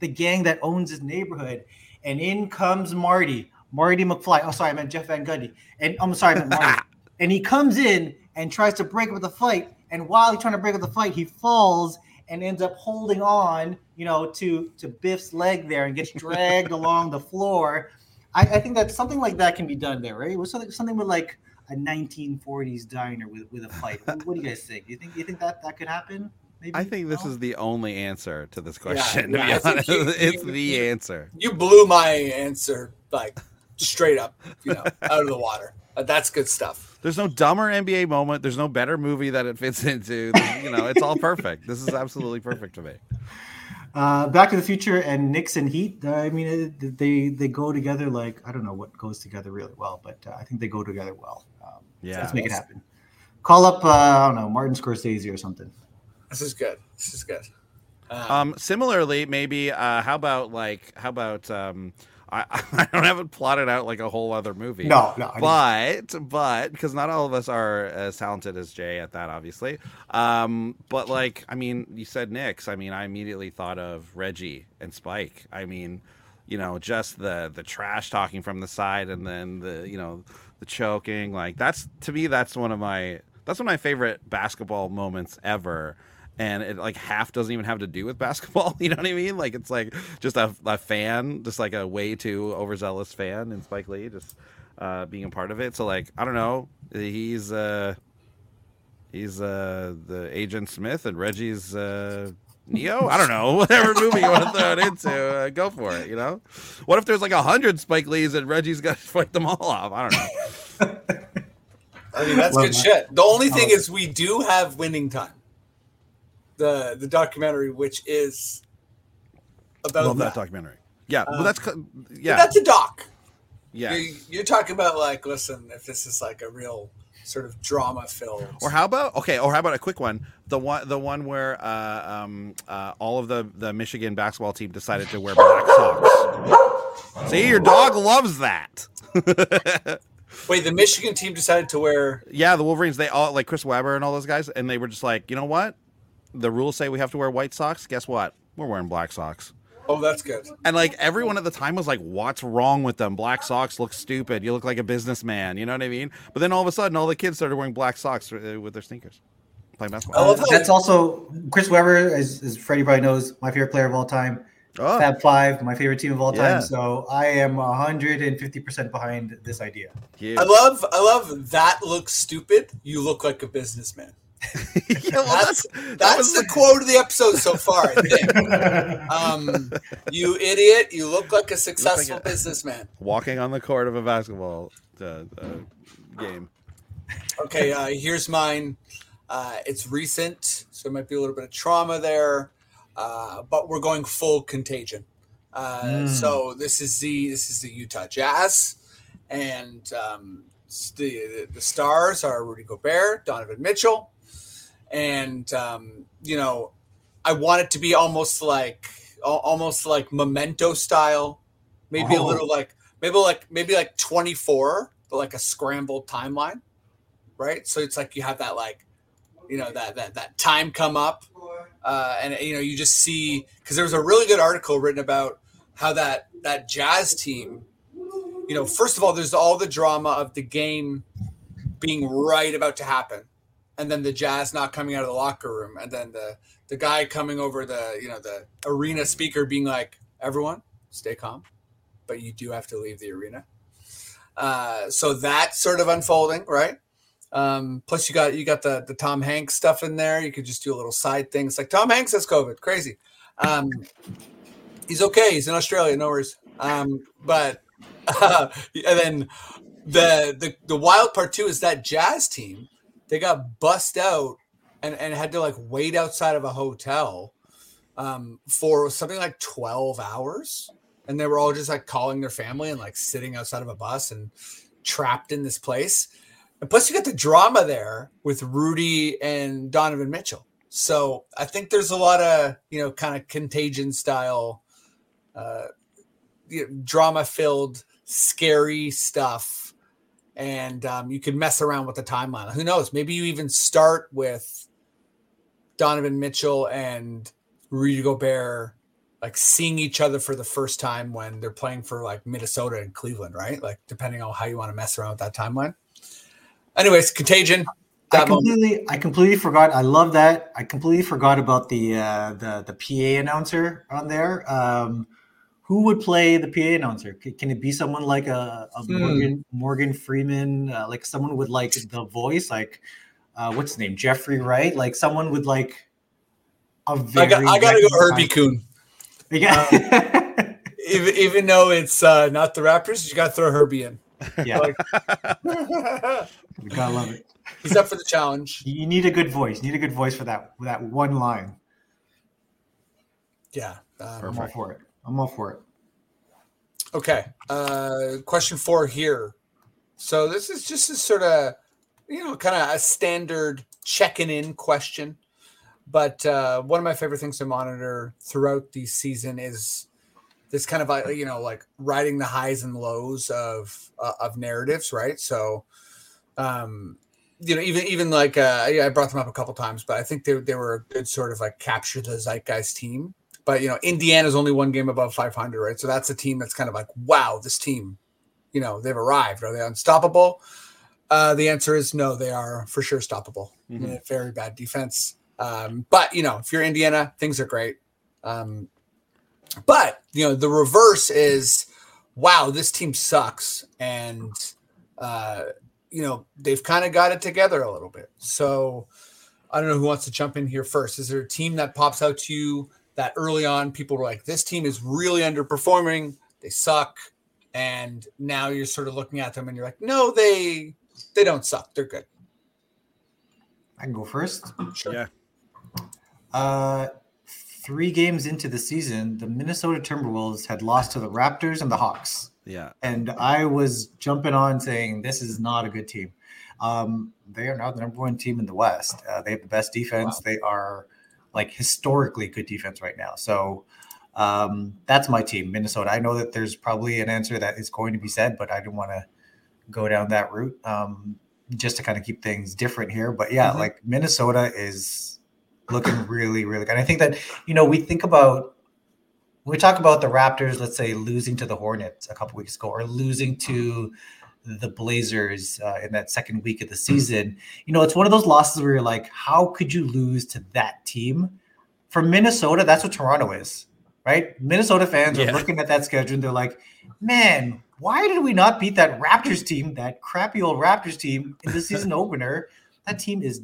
the gang that owns this neighborhood. And in comes Marty, Marty McFly. Oh, sorry, I meant Jeff Van Gundy. And I'm sorry, I meant Marty. (laughs) and he comes in and tries to break up the fight. And while he's trying to break up the fight, he falls and ends up holding on, you know, to to Biff's leg there and gets dragged (laughs) along the floor. I, I think that something like that can be done there, right? It was something something with like a 1940s diner with, with a fight. What, what do you guys think? You think you think that that could happen? Maybe I think this No? is the only answer to this question. yeah, to think be you- honest, (laughs) it's you- the you- answer. You blew my answer like straight up, you know, (laughs) out of the water. Uh, that's good stuff. There's no dumber NBA moment. There's no better movie that it fits into. There's- You know, it's all perfect. This is absolutely perfect to me. Uh, Back to the Future and Knicks and Heat. uh, I mean, they they go together like I don't know what goes together really well, but uh, I think they go together well. Um, Yeah. let's make it happen. Call up uh, I don't know Martin Scorsese or something. This is good. This is good. Um, Um, similarly, maybe uh, how about like how about um, I, (laughs) I don't have it plotted out like a whole other movie. No, no, but but because not all of us are as talented as Jay at that, obviously. Um, but like I mean, you said Knicks. I mean, I immediately thought of Reggie and Spike. I mean, you know, just the the trash talking from the side, and then the you know the choking. Like that's to me, that's one of my that's one of my favorite basketball moments ever. And it like half doesn't even have to do with (laughs) basketball. You know what I mean? Like it's like just a, a fan, just like a way too overzealous fan in Spike Lee, just uh, being a part of it. So like I don't know, he's uh, he's uh, the Agent Smith and Reggie's uh, Neo. I don't know, (laughs) whatever movie you want to throw it into, uh, go for it. You know, what if there's like a hundred Spike Lees and Reggie's got to (laughs) fight them all off? I don't know. I mean, that's Love good that. shit. The only thing Oh. is, we do have Winning Time, the the documentary, which is about Love that. that documentary. Yeah, Uh, well, that's yeah, that's a doc. yeah. You're, you're talking about like, listen, if this is like a real sort of drama film. Or how about okay? Or how about a quick one? The one, the one where uh, um, uh, all of the the Michigan basketball team decided to wear black socks. See, your dog loves that. (laughs) Wait, the Michigan team decided to wear. yeah, the Wolverines. They all like Chris Webber and all those guys, and they were just like, you know what? The rules say we have to wear white socks. Guess what? We're wearing black socks. Oh, that's good. And like everyone at the time was like, "What's wrong with them? Black socks look stupid. You look like a businessman." You know what I mean? But then all of a sudden, all the kids started wearing black socks uh, with their sneakers, playing I basketball. love how That's also Chris Webber, as, as Freddie probably knows, my favorite player of all time. Oh, Fab Five, my favorite team of all time. Yeah. So I am 150% behind this idea. yeah. I love I love that looks stupid. You look like a businessman. (laughs) yeah, well, That's that that's was the quote of the episode so far. I think. um, you idiot! You look like a successful a- businessman. walking on the court of a basketball uh, uh, game. Okay, uh, here's mine. Uh, it's recent, so it might be a little bit of trauma there, uh, but we're going full contagion. Uh, Mm. So this is the this is the Utah Jazz, and um, the the stars are Rudy Gobert, Donovan Mitchell, and um, you know, I want it to be almost like almost like memento style, maybe a Oh. little like maybe like maybe like 24, but like a scrambled timeline right? So it's like you have that like, you know, that that that time come up, uh, and you know you just see because there was a really good article written about how that that jazz team, you know, first of all, there's all the drama of the game being right about to happen, and then the jazz not coming out of the locker room, and then the the guy coming over the you know the arena speaker being like, everyone, stay calm, but you do have to leave the arena. Uh, so that's sort of unfolding, right? Um, plus, you got you got the the Tom Hanks stuff in there. You could just do a little side thing. It's like Tom Hanks has COVID, crazy. Um, he's okay. He's in Australia, no worries. Um, but uh, (laughs) and then the the the wild part too is that Jazz team they got bust out and and had to like wait outside of a hotel um, for something like twelve hours, and they were all just like calling their family and like sitting outside of a bus and trapped in this place. And plus, you got the drama there with Rudy and Donovan Mitchell. So I think there's a lot of you know kind of contagion style, uh, you know, drama filled, scary stuff, and um, you could mess around with the timeline. Who knows? Maybe you even start with Donovan Mitchell and Rudy Gobert like seeing each other for the first time when they're playing for like Minnesota and Cleveland, right? Like depending on how you want to mess around with that timeline. Anyways, contagion. I That moment. completely, I completely forgot. I love that. I completely forgot about the uh, the the PA announcer on there. Um, who would play the PA announcer? C- Can it be someone like a, a Hmm. Morgan Morgan Freeman, uh, like someone with like the voice, like uh, what's his name, Jeffrey Wright, like someone with like a very. got, I gotta go Herbie Kuhn. (laughs) Yeah, Even, even though it's uh, not the rappers, you got to throw Herbie in. yeah, Like- (laughs) (laughs) we gotta love it. He's up for the challenge. You need a good voice. You need a good voice for that that one line. Yeah. Um, I'm all for it. I'm all for it. Okay. Uh, question four here. So this is just a sort of, you know, kind of a standard checking in question. But uh, one of my favorite things to monitor throughout the season is this kind of, uh, you know, like riding the highs and lows of uh, of narratives, right? So, um, you know, even even like uh, yeah, I brought them up a couple times, but I think they they were a good sort of like capture the zeitgeist team but you know indiana's only one game above 500 right? So that's a team that's kind of like wow this team you know they've arrived. Are they unstoppable? Uh, the answer is no they are for sure stoppable. A very bad defense. Um, but you know if you're indiana things are great. Um, but you know the reverse is wow this team sucks. And uh, you know they've kind of got it together a little bit. So I don't know who wants to jump in here first. Is there a team that pops out to you that early on people were like, this team is really underperforming, they suck, and now you're sort of looking at them and you're like, no, they they don't suck, they're good. I can go first. Sure. Yeah. Uh, three games into the season, the Minnesota Timberwolves had lost to the Raptors and the Hawks. Yeah. And I was jumping on saying, this is not a good team. Um, they are now the number one team in the West. Uh, they have the best defense. Wow. They are like historically good defense right now. So um, that's my team, Minnesota. I know that there's probably an answer that is going to be said, but I didn't want to go down that route um, just to kind of keep things different here. But yeah, mm-hmm. like Minnesota is looking really, really good. And I think that, you know, we think about when we talk about the Raptors, let's say losing to the Hornets a couple weeks ago or losing to the Blazers uh, in that second week of the season, you know, it's one of those losses where you're like, how could you lose to that team? For Minnesota, that's what Toronto is, right? Minnesota fans yeah. are looking at that schedule and they're like, man, why did we not beat that Raptors team, that crappy old Raptors team in the season (laughs) opener? That team is,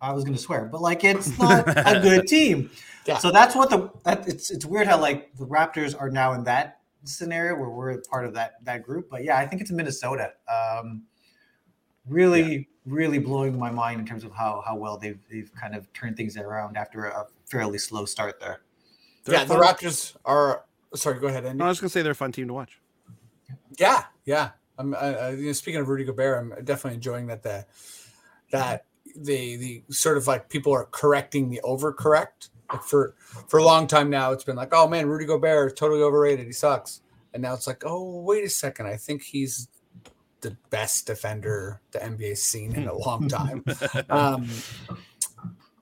I was going to swear, but like it's (laughs) not a good team. Yeah. So that's what the that, it's it's weird how like the Raptors are now in that scenario where we're part of that that group. But yeah, I think it's Minnesota. Um, really, yeah. really blowing my mind in terms of how how well they've they've kind of turned things around after a fairly slow start there. They're yeah, the Raptors are. Sorry, go ahead, Andy. No, I was going to say they're a fun team to watch. Yeah, yeah. I'm uh, you know, speaking of Rudy Gobert. I'm definitely enjoying that the that the the sort of like people are correcting the overcorrect like for for a long time now, it's been like, oh man, Rudy Gobert is totally overrated. He sucks. And now it's like, oh wait a second, I think he's the best defender the NBA's seen in a (laughs) long time. um,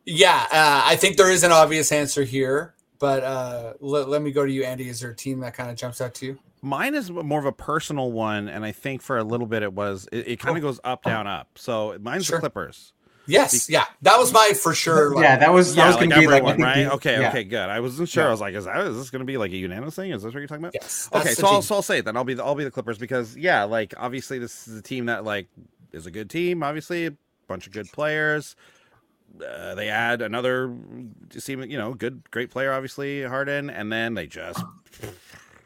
yeah, uh, I think there is an obvious answer here, but uh, let, let me go to you, Andy. Is there a team that kind of jumps out to you? Mine is more of a personal one, and I think for a little bit it was. It, it kind of oh. goes up, down, up. So mine's sure. the Clippers. Yes, yeah, that was my for sure. Like, yeah, that was yeah, that was like gonna be like right. okay, yeah. okay, good. I wasn't sure. Yeah. I was like, is that is this gonna be like a unanimous thing? Is this what you're talking about? Yes. Okay, so I'll, so I'll say it then. I'll be the, I'll be the Clippers because yeah, like obviously this is a team that like is a good team. Obviously, a bunch of good players. Uh, they add another, seem you know, good, great player, obviously Harden, and then they just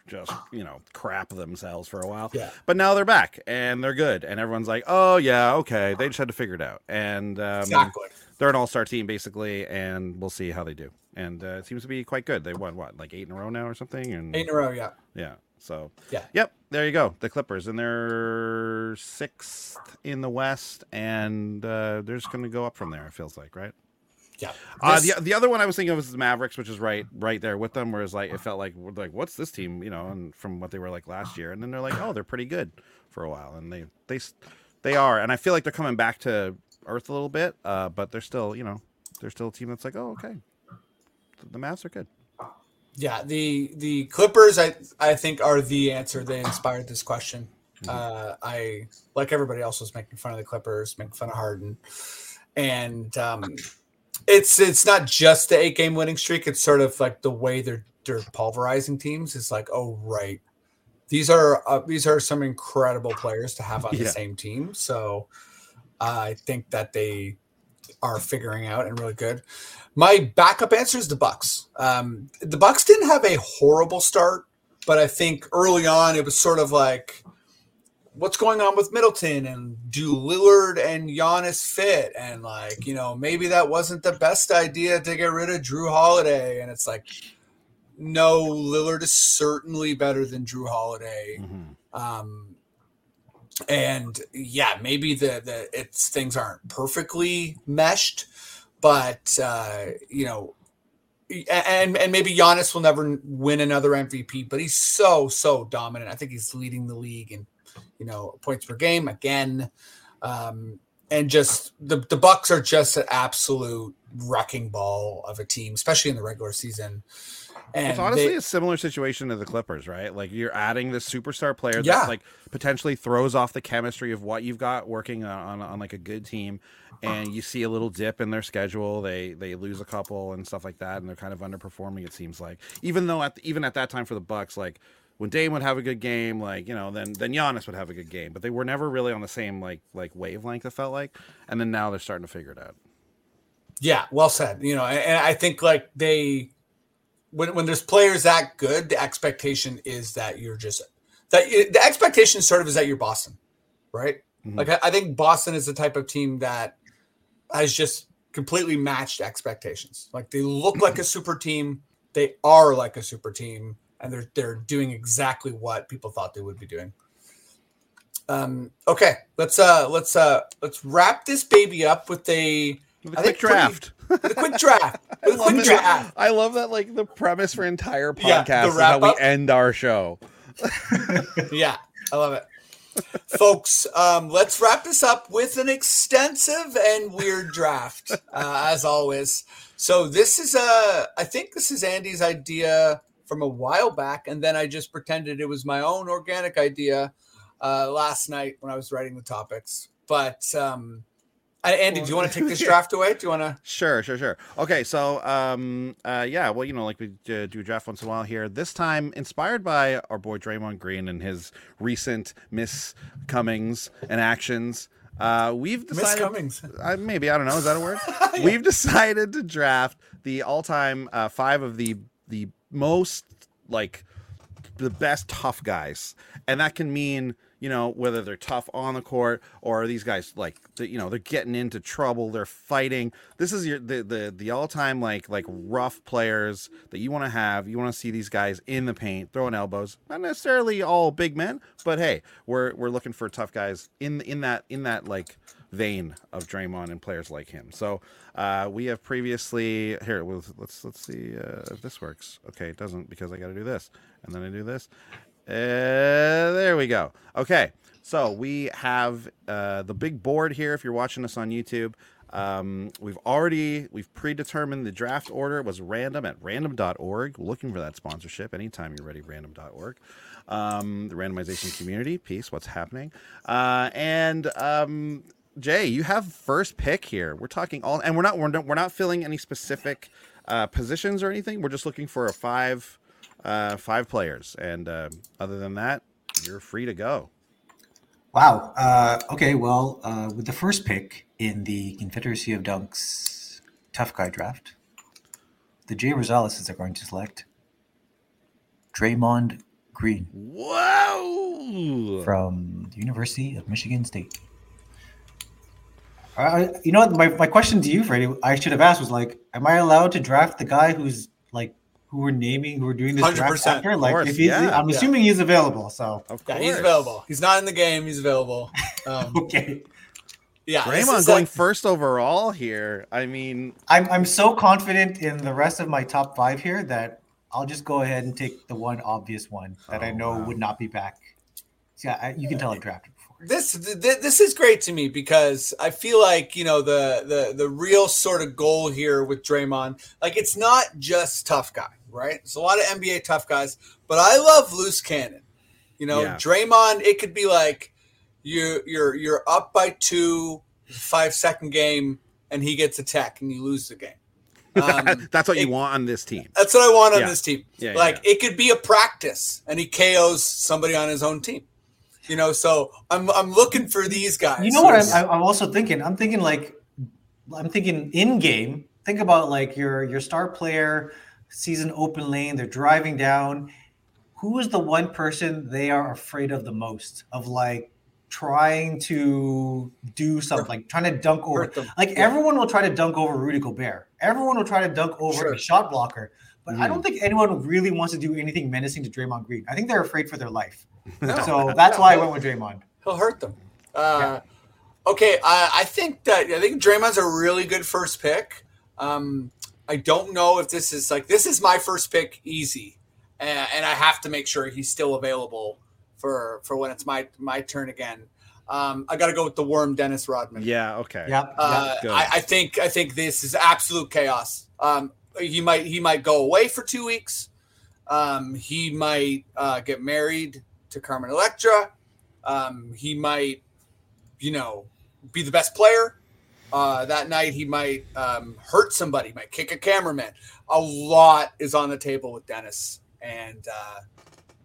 just you know crap themselves for a while. Yeah. But now they're back and they're good, and everyone's like, oh yeah, okay. They just had to figure it out, and um, exactly they're an all-star team basically, and we'll see how they do. And uh, it seems to be quite good. They won what, like eight in a row now or something? And eight in a row, yeah. Yeah. So yeah. Yep. There you go. The Clippers, and they're sixth in the West, and uh, they're just going to go up from there. It feels like, right? Yeah. Uh, the the other one I was thinking of was the Mavericks, which is right right there with them. Whereas like it felt like like what's this team, you know, and from what they were like last year, and then they're like, oh, they're pretty good for a while, and they they they are, and I feel like they're coming back to earth a little bit, uh, but they're still, you know, they're still a team that's like, oh, okay, the Mavs are good. Yeah, the the Clippers, I I think, are the answer. They inspired this question. Mm-hmm. Uh, I like everybody else was making fun of the Clippers, making fun of Harden, and um, it's it's not just the eight game winning streak. It's sort of like the way they're they're pulverizing teams. It's like, oh right, these are uh, these are some incredible players to have on yeah. the same team. So I think that they are figuring out and really good. My backup answer is the Bucks. Um, the Bucks didn't have a horrible start, but I think early on it was sort of like, what's going on with Middleton and do Lillard and Giannis fit? And like, you know, maybe that wasn't the best idea to get rid of Jrue Holiday. And it's like, no, Lillard is certainly better than Jrue Holiday. Mm-hmm. Um, and yeah, maybe the the it's things aren't perfectly meshed, but uh, you know, and and maybe Giannis will never win another MVP, but he's so so dominant. I think he's leading the league in you know points per game again, um, and just the the Bucks are just an absolute wrecking ball of a team, especially in the regular season. And it's honestly they, a similar situation to the Clippers, right? Like you're adding this superstar player yeah. that like potentially throws off the chemistry of what you've got working on, on, on like a good team, and you see a little dip in their schedule. They they lose a couple and stuff like that, and they're kind of underperforming. It seems like even though at the, even at that time for the Bucks, like when Dame would have a good game, like you know, then then Giannis would have a good game, but they were never really on the same like like wavelength. It felt like, and then now they're starting to figure it out. Yeah, well said. You know, and I think like they when when there's players that good, the expectation is that you're just that the expectation sort of is that you're Boston, right? Mm-hmm. Like I, I think Boston is the type of team that has just completely matched expectations. Like they look like a super team, they are like a super team, and they're they're doing exactly what people thought they would be doing. Um, okay, let's uh let's uh let's wrap this baby up with a With a quick draft. with a quick draft. (laughs) With a quick draft. I love that like the premise for entire Yeah, podcast is how wrap we up. end our show. (laughs) (laughs) Yeah, I love it. Folks, um, let's wrap this up with an extensive and weird draft, uh, as always. So this is uh, I think this is Andy's idea from a while back, and then I just pretended it was my own organic idea uh, last night when I was writing the topics. But um, I- Andy, do you want to take this (laughs) draft away? Do you want to? Sure, sure, sure. Okay, so um, uh, yeah, well, you know, like we uh, do a draft once in a while here. This time, inspired by our boy Draymond Green and his recent miscomings and actions, uh, we've decided. Cummings. Uh, maybe I don't know. Is that a word? (laughs) We've decided to draft the all-time uh, five of the the most like the best tough guys, and that can mean you know whether they're tough on the court or these guys like you know they're getting into trouble, they're fighting. This is your the the, the all-time like like rough players that you want to have. You want to see these guys in the paint throwing elbows, not necessarily all big men, but hey, we're we're looking for tough guys in in that in that like vein of Draymond and players like him. So uh, we have previously here. Let's let's see uh, if this works. Okay, it doesn't because I got to do this and then I do this. Uh, there we go. Okay, so we have uh, the big board here. If you're watching us on YouTube, um, we've already we've predetermined the draft order. It was random at random.org. Looking for that sponsorship anytime you're ready. Random.org. Um, the randomization community piece. What's happening? Uh, and um, Jay, you have first pick here. We're talking all, and we're not we're not, we're not filling any specific uh, positions or anything. We're just looking for a five uh, five players, and uh, other than that, you're free to go. Wow. Uh, okay. Well, uh, with the first pick in the Confederacy of Dunks Tough Guy draft, the Jay Rosales are going to select Draymond Green Whoa! from the University of Michigan State. Uh, you know? My, my question to you, Freddie, I should have asked was like, am I allowed to draft the guy who's like, who we're naming, who we're doing this draft 100%, after? Like, course, if he's, yeah. I'm Yeah. assuming he's available. So, Of Yeah, he's available. He's not in the game. He's available. (laughs) Um, okay. yeah, this Draymond going like- first overall here. I mean, I'm I'm so confident in the rest of my top five here that I'll just go ahead and take the one obvious one that I Oh, know wow. would not be back. Yeah, I, you can tell I drafted before. This this is great to me because I feel like you know the the the real sort of goal here with Draymond, like it's not just tough guy, right? It's a lot of NBA tough guys, but I love loose cannon. You know, Yeah. Draymond, it could be like you you're you're up by two, five second game, and he gets a tech and you lose the game. (laughs) Um, that's what you want on this team. That's what I want on Yeah. this team. Yeah, like it could be a practice, and he KOs somebody on his own team. You know, so I'm I'm looking for these guys. You know what I'm, I'm also thinking? I'm thinking like, I'm thinking in game. Think about like your your star player sees an open lane. They're driving down. Who is the one person they are afraid of the most? Of like trying to do something, like trying to dunk over. Like Yeah. everyone will try to dunk over Rudy Gobert. Everyone will try to dunk over Sure. a shot blocker. But I Mhm. don't think anyone really wants to do anything menacing to Draymond Green. I think they're afraid for their life. No. So (laughs) that's No, why I went with Draymond. He'll hurt them. Uh, Okay, I, I think that I think Draymond's a really good first pick. Um, I don't know if this is like this is my first pick, easy, and, and I have to make sure he's still available for for when it's my my turn again. Um, I got to go with the worm, Dennis Rodman. Yeah. Okay. Yep. Uh. I, I think I think this is absolute chaos. Um, he might he might go away for two weeks. Um, he might uh, get married to Carmen Electra. Um, he might, you know, be the best player. Uh, that night he might um, hurt somebody, might kick a cameraman. A lot is on the table with Dennis, and uh,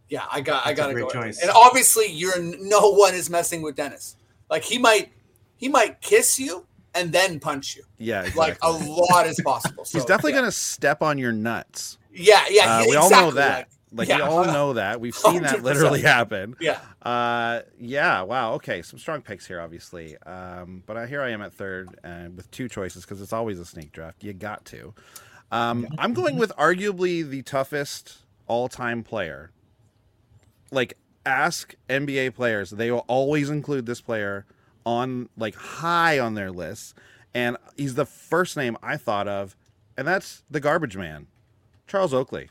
yeah, I got I That's a got to great go. choice. And obviously, you're no one is messing with Dennis. Like he might he might kiss you and then punch you. yeah. Like a lot is possible. (laughs) He's definitely yeah. gonna step on your nuts. Yeah, yeah. Uh, he- we all know that. Like we yeah. all know that. We've (laughs) seen that 100%. literally happen. Yeah. Uh, yeah. Wow. Okay. Some strong picks here, obviously. Um, but I, here I am at third, and with two choices because it's always a snake draft. You got to. Um, I'm going with arguably the toughest all-time player. Like ask NBA players, they will always include this player on like high on their list, and he's the first name I thought of, and that's the garbage man, Charles Oakley,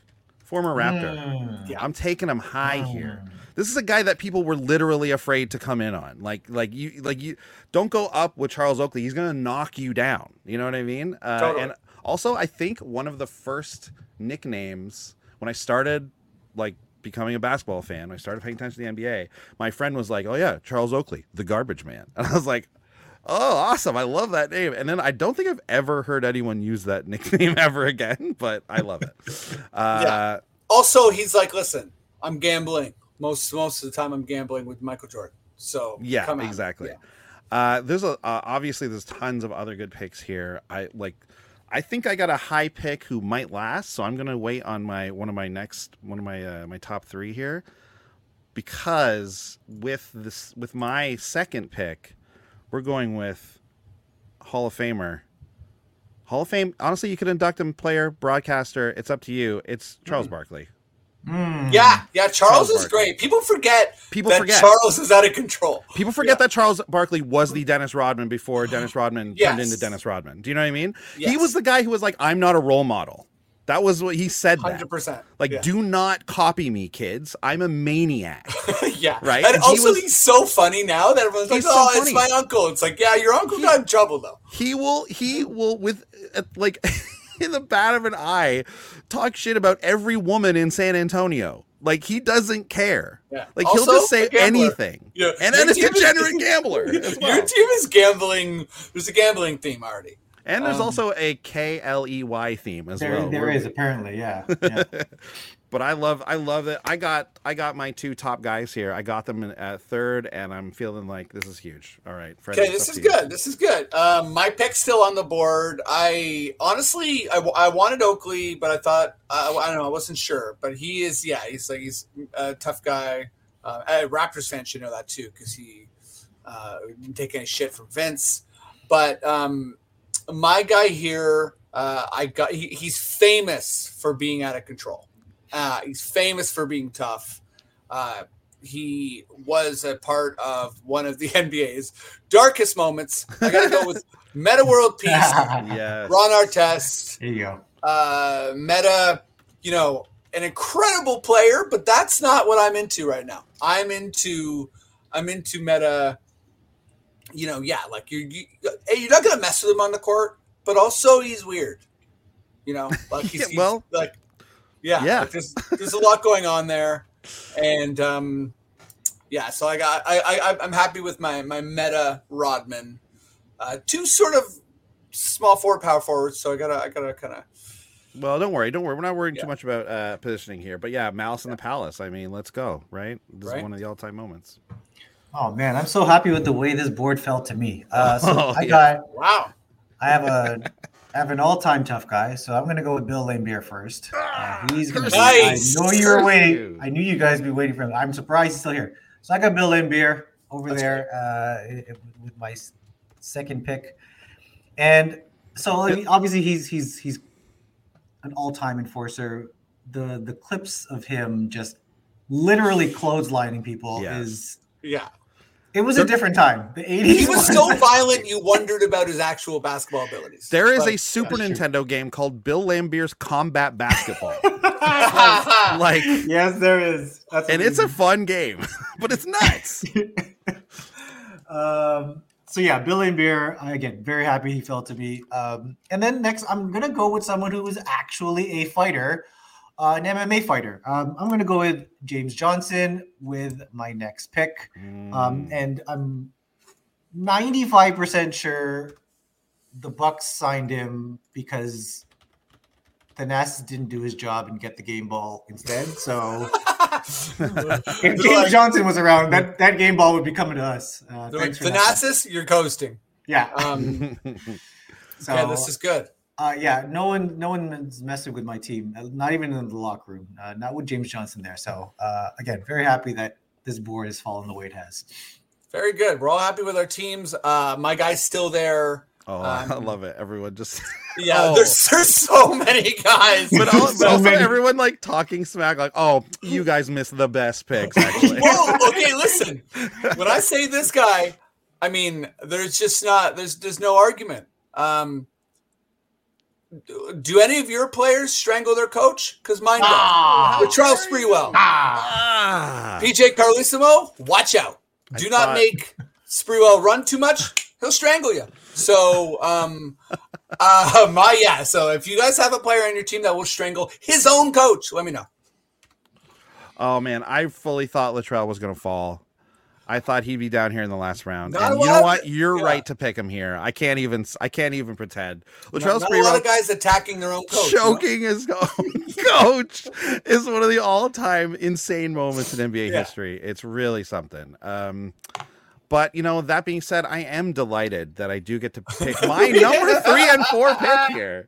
former Raptor. Mm. Yeah. I'm taking him high here. This is a guy that people were literally afraid to come in on. Like, like you, like you, don't go up with Charles Oakley. He's gonna knock you down. You know what I mean? Uh, Totally. And also, I think one of the first nicknames when I started, like becoming a basketball fan, when I started paying attention to the NBA. My friend was like, "Oh yeah, Charles Oakley, the garbage man," (laughs) and I was like. Oh, awesome. I love that name. And then I don't think I've ever heard anyone use that (laughs) nickname ever again, but I love it. (laughs) Uh, Yeah. Also, he's like, listen, I'm gambling. Most most of the time, I'm gambling with Michael Jordan. So Yeah, come exactly. Yeah. Uh, there's a uh, obviously there's tons of other good picks here. I like. I think I got a high pick who might last, so I'm gonna wait on my one of my next one of my uh, my top three here, because with this with my second pick, we're going with Hall of Famer. Hall of Fame. Honestly, you could induct him, player, broadcaster. It's up to you. It's Charles Barkley. Mm. Yeah, yeah. Charles, Charles is Barkley. great. People forget People that forget. Charles is out of control. People forget Yeah. that Charles Barkley was the Dennis Rodman before Dennis (gasps) Rodman turned into Dennis Rodman. Do you know what I mean? He was the guy who was like, "I'm not a role model." That was what he said. Hundred percent. Like, yeah. do not copy me, kids. I'm a maniac. (laughs) yeah, Right? And, And he also, was- he's so funny now that everyone's like, so "Oh, it's my uncle." It's like, yeah, your uncle got in trouble though. he will. He will with uh, like (laughs) in the bat of an eye talk shit about every woman in San Antonio. Like he doesn't care. Yeah. Like he'll just say anything. Yeah. And then a team is- degenerate (laughs) gambler well. Your team is gambling. There's a gambling theme already. And there's Um, also a K L E Y theme as There, well. there We're- is apparently, yeah. (laughs) yeah. but I love I love it. I got I got my two top guys here. I got them at third, and I'm feeling like this is huge. All right, Freddie, Okay, this is to you. good. This is good. Um, my pick's still on the board. I honestly, I wanted Oakley, but I thought I, I don't know. I wasn't sure, but he is. Yeah, he's like he's a tough guy. Uh, a Raptors fans should know that too because he uh, didn't take any shit from Vince. But um, my guy here, uh, I got. He, he's famous for being out of control. Uh, he's famous for being tough. Uh, he was a part of one of the (laughs) NBA's darkest moments. I got to go with (laughs) Metta World Peace, Yes. Ron Artest, There you go. uh, Metta. You know, an incredible player, but that's not what I'm into right now. I'm into, I'm into Metta. You know, yeah, like you're you, you're not gonna mess with him on the court, but also he's weird. You know, (laughs) like he's, Yeah, he's well, like yeah, yeah. like there's there's a lot going on there, and um, yeah, so I got I, I I'm happy with my my Metta Rodman, uh, two sort of small forward power forwards. So I gotta I gotta kind of Well, don't worry, don't worry. We're not worrying Yeah. too much about uh, positioning here. But yeah, Malice in the Palace. I mean, let's go. Right. This Right. is one of the all-time moments. Oh man, I'm so happy with the way this board felt to me. Uh, so (laughs) Oh, I yeah. got, wow. I have a, I have an all-time tough guy. So I'm gonna go with Bill Laimbeer first. Uh, he's gonna. be- Nice. I know you were waiting. you. I knew you guys would be waiting for him. I'm surprised he's still here. So I got Bill Laimbeer over That's there uh, i- i- with my second pick, and so I mean, obviously he's he's he's an all-time enforcer. The the clips of him just literally clotheslining people Yes. is Yeah, it was a different time. The 80s. he was so (laughs) violent you wondered about his actual basketball abilities. There is But- a Super that's true. Nintendo game called Bill Laimbeer's Combat Basketball. (laughs) (laughs) like, yes, there is. That's and it's a fun game, but it's nuts. um, so yeah, Bill Laimbeer. Again, very happy he fell to me. Um, and then next, I'm gonna go with someone who was actually a fighter, uh, an MMA fighter. Um, I'm gonna go with James Johnson with my next pick. Um, Mm. and I'm 95% sure the Bucks signed him because Thanasis didn't do his job and get the game ball instead. So (laughs) if James like- Johnson was around, that, that game ball would be coming to us. Uh, They're like, thanks. Thanasis, you're ghosting. Yeah. Um, (laughs) So yeah, this is good. Uh, yeah, no one, no one's messing with my team. uh, Not even in the locker room. Uh, not with James Johnson there. So uh, again, very happy that this board has fallen the way it has. Very good. We're all happy with our teams. Uh, my guy's still there. Oh, (laughs) I Um, love it. Everyone just (laughs) Yeah, (laughs) Oh. there's, there's so many guys. but, al- but So also many. everyone like talking smack like, "Oh, you guys missed the best picks actually." well, okay, listen. When I say this guy, I mean there's just not there's there's no argument. Um, do, do any of your players strangle their coach? Because mine Ah. don't. With Charles Sprewell, ah. PJ Carlesimo, watch out. Do I not thought- make Sprewell run too much. He'll strangle you. So, um, (laughs) uh, my yeah. So if you guys have a player on your team that will strangle his own coach, let me know. Oh man, I fully thought Latrell was going to fall. I thought he'd be down here in the last round. Not and you know what? You're yeah. right to pick him here. I can't even I can't even pretend. Latrell not a lot of guys attacking their own coach. you know? his own (laughs) coach is one of the all-time insane moments in NBA Yeah. history. It's really something. Um, but you know, that being said, I am delighted that I do get to pick (laughs) my number three and four pick here.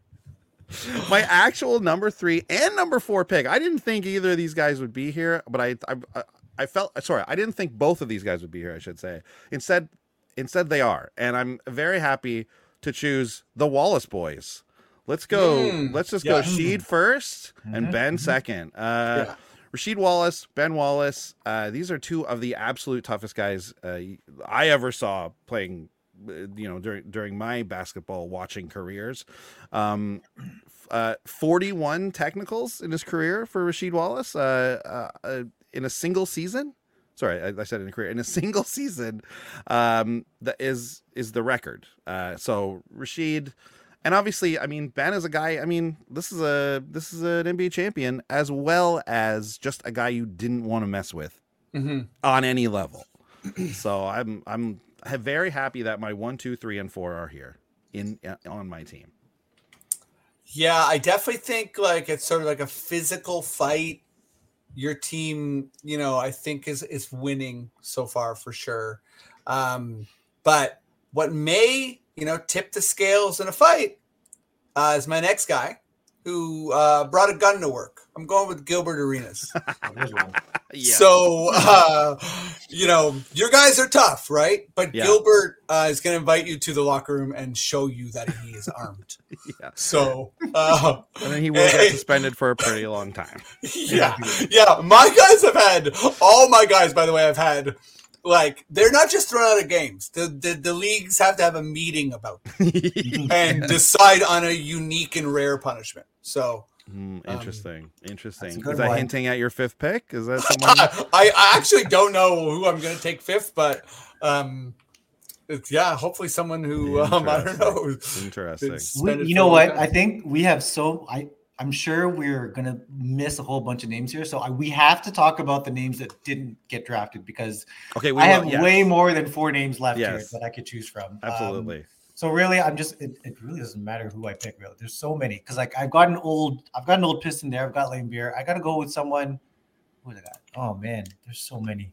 My actual number three and number four pick. I didn't think either of these guys would be here, but I, I, I felt sorry. I didn't think both of these guys would be here. I should say. Instead, instead they are, and I'm very happy to choose the Wallace boys. Let's go. Mm, let's just yeah. go. Sheed 1st and Mhm, Ben mhm. second. Uh, Yeah. Rasheed Wallace, Ben Wallace. Uh, these are two of the absolute toughest guys uh, I ever saw playing. uh, You know, during during my basketball watching careers, um, uh, forty-one technicals in his career for Rasheed Wallace uh, uh, uh, in a single season. Sorry, I, I said in a career in a single season. Um, that is is the record. Uh, so Rasheed, and obviously, I mean, Ben is a guy. I mean, this is a this is an NBA champion as well as just a guy you didn't want to mess with Mhm. on any level. (clears throat) so I'm I'm very happy that my one, two, three, and four are here in uh, on my team. Yeah, I definitely think like it's sort of like a physical fight. Your team, you know, I think is is winning so far for sure. Um, but what may, you know, tip the scales in a fight uh, is my next guy who uh, brought a gun to work. I'm going with Gilbert Arenas. (laughs) Oh, there's one. Yeah. So, uh, you know, your guys are tough, right? But Yeah. Gilbert uh, is going to invite you to the locker room and show you that he is armed. (laughs) Yeah. So, uh, and then he will get (laughs) suspended for a pretty long time. yeah, yeah. My guys have had all my guys. By the way, have had like they're not just thrown out of games. The the, the leagues have to have a meeting about them and decide on a unique and rare punishment. So Hmm, Um, interesting. interesting. Is that one. hinting at your fifth pick? Is that (laughs) someone? I, I actually don't know who I'm going to take fifth, but um, it's, yeah, hopefully someone who (laughs) um, I don't know. Interesting. We- you know what? long I think we have so I I'm sure we're gonna miss a whole bunch of names here. So I, we have to talk about the names that didn't get drafted because Okay, we I will- have yes, way more than four names left here that I could choose from. Um, Absolutely. So really, I'm just it, it really doesn't matter who I pick. Really, there's so many because like I've got an old I've got an old piston there. I've got Laimbeer. I got to go with someone. Who I got? Oh man, there's so many.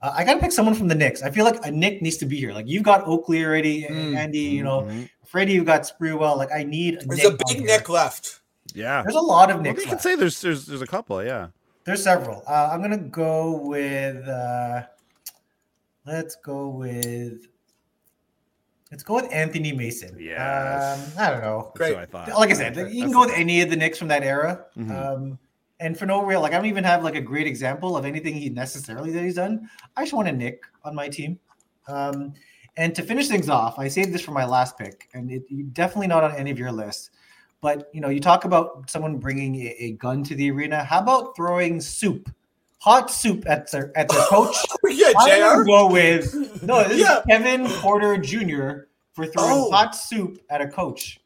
Uh, I got to pick someone from the Knicks. I feel like a Nick needs to be here. Like you've got Oakley already, Mm. Andy. You know, Mhm. Freddie, you got Sprewell. Like I need. A There's Nick a big. Nick left. Yeah. There's a lot of Well, Nicks. you can say there's there's there's a couple. Yeah. There's several. Uh, I'm gonna go with. Uh, let's go with. Let's go with Anthony Mason. Yeah, Um, I don't know. That's Great. what I thought. Like I said, you can go with any of the Knicks from that era. Mhm. Um, and for no real, like I don't even have like a great example of anything he necessarily that he's done. I just want a Nick on my team. Um, and to finish things off, I saved this for my last pick, and it definitely not on any of your lists. But you know, you talk about someone bringing a, a gun to the arena. How about throwing soup, hot soup at their at their coach? (laughs) yeah, I'm gonna go with no. This Yeah. is Kevin Porter Jr. for throwing Oh. hot soup at a coach.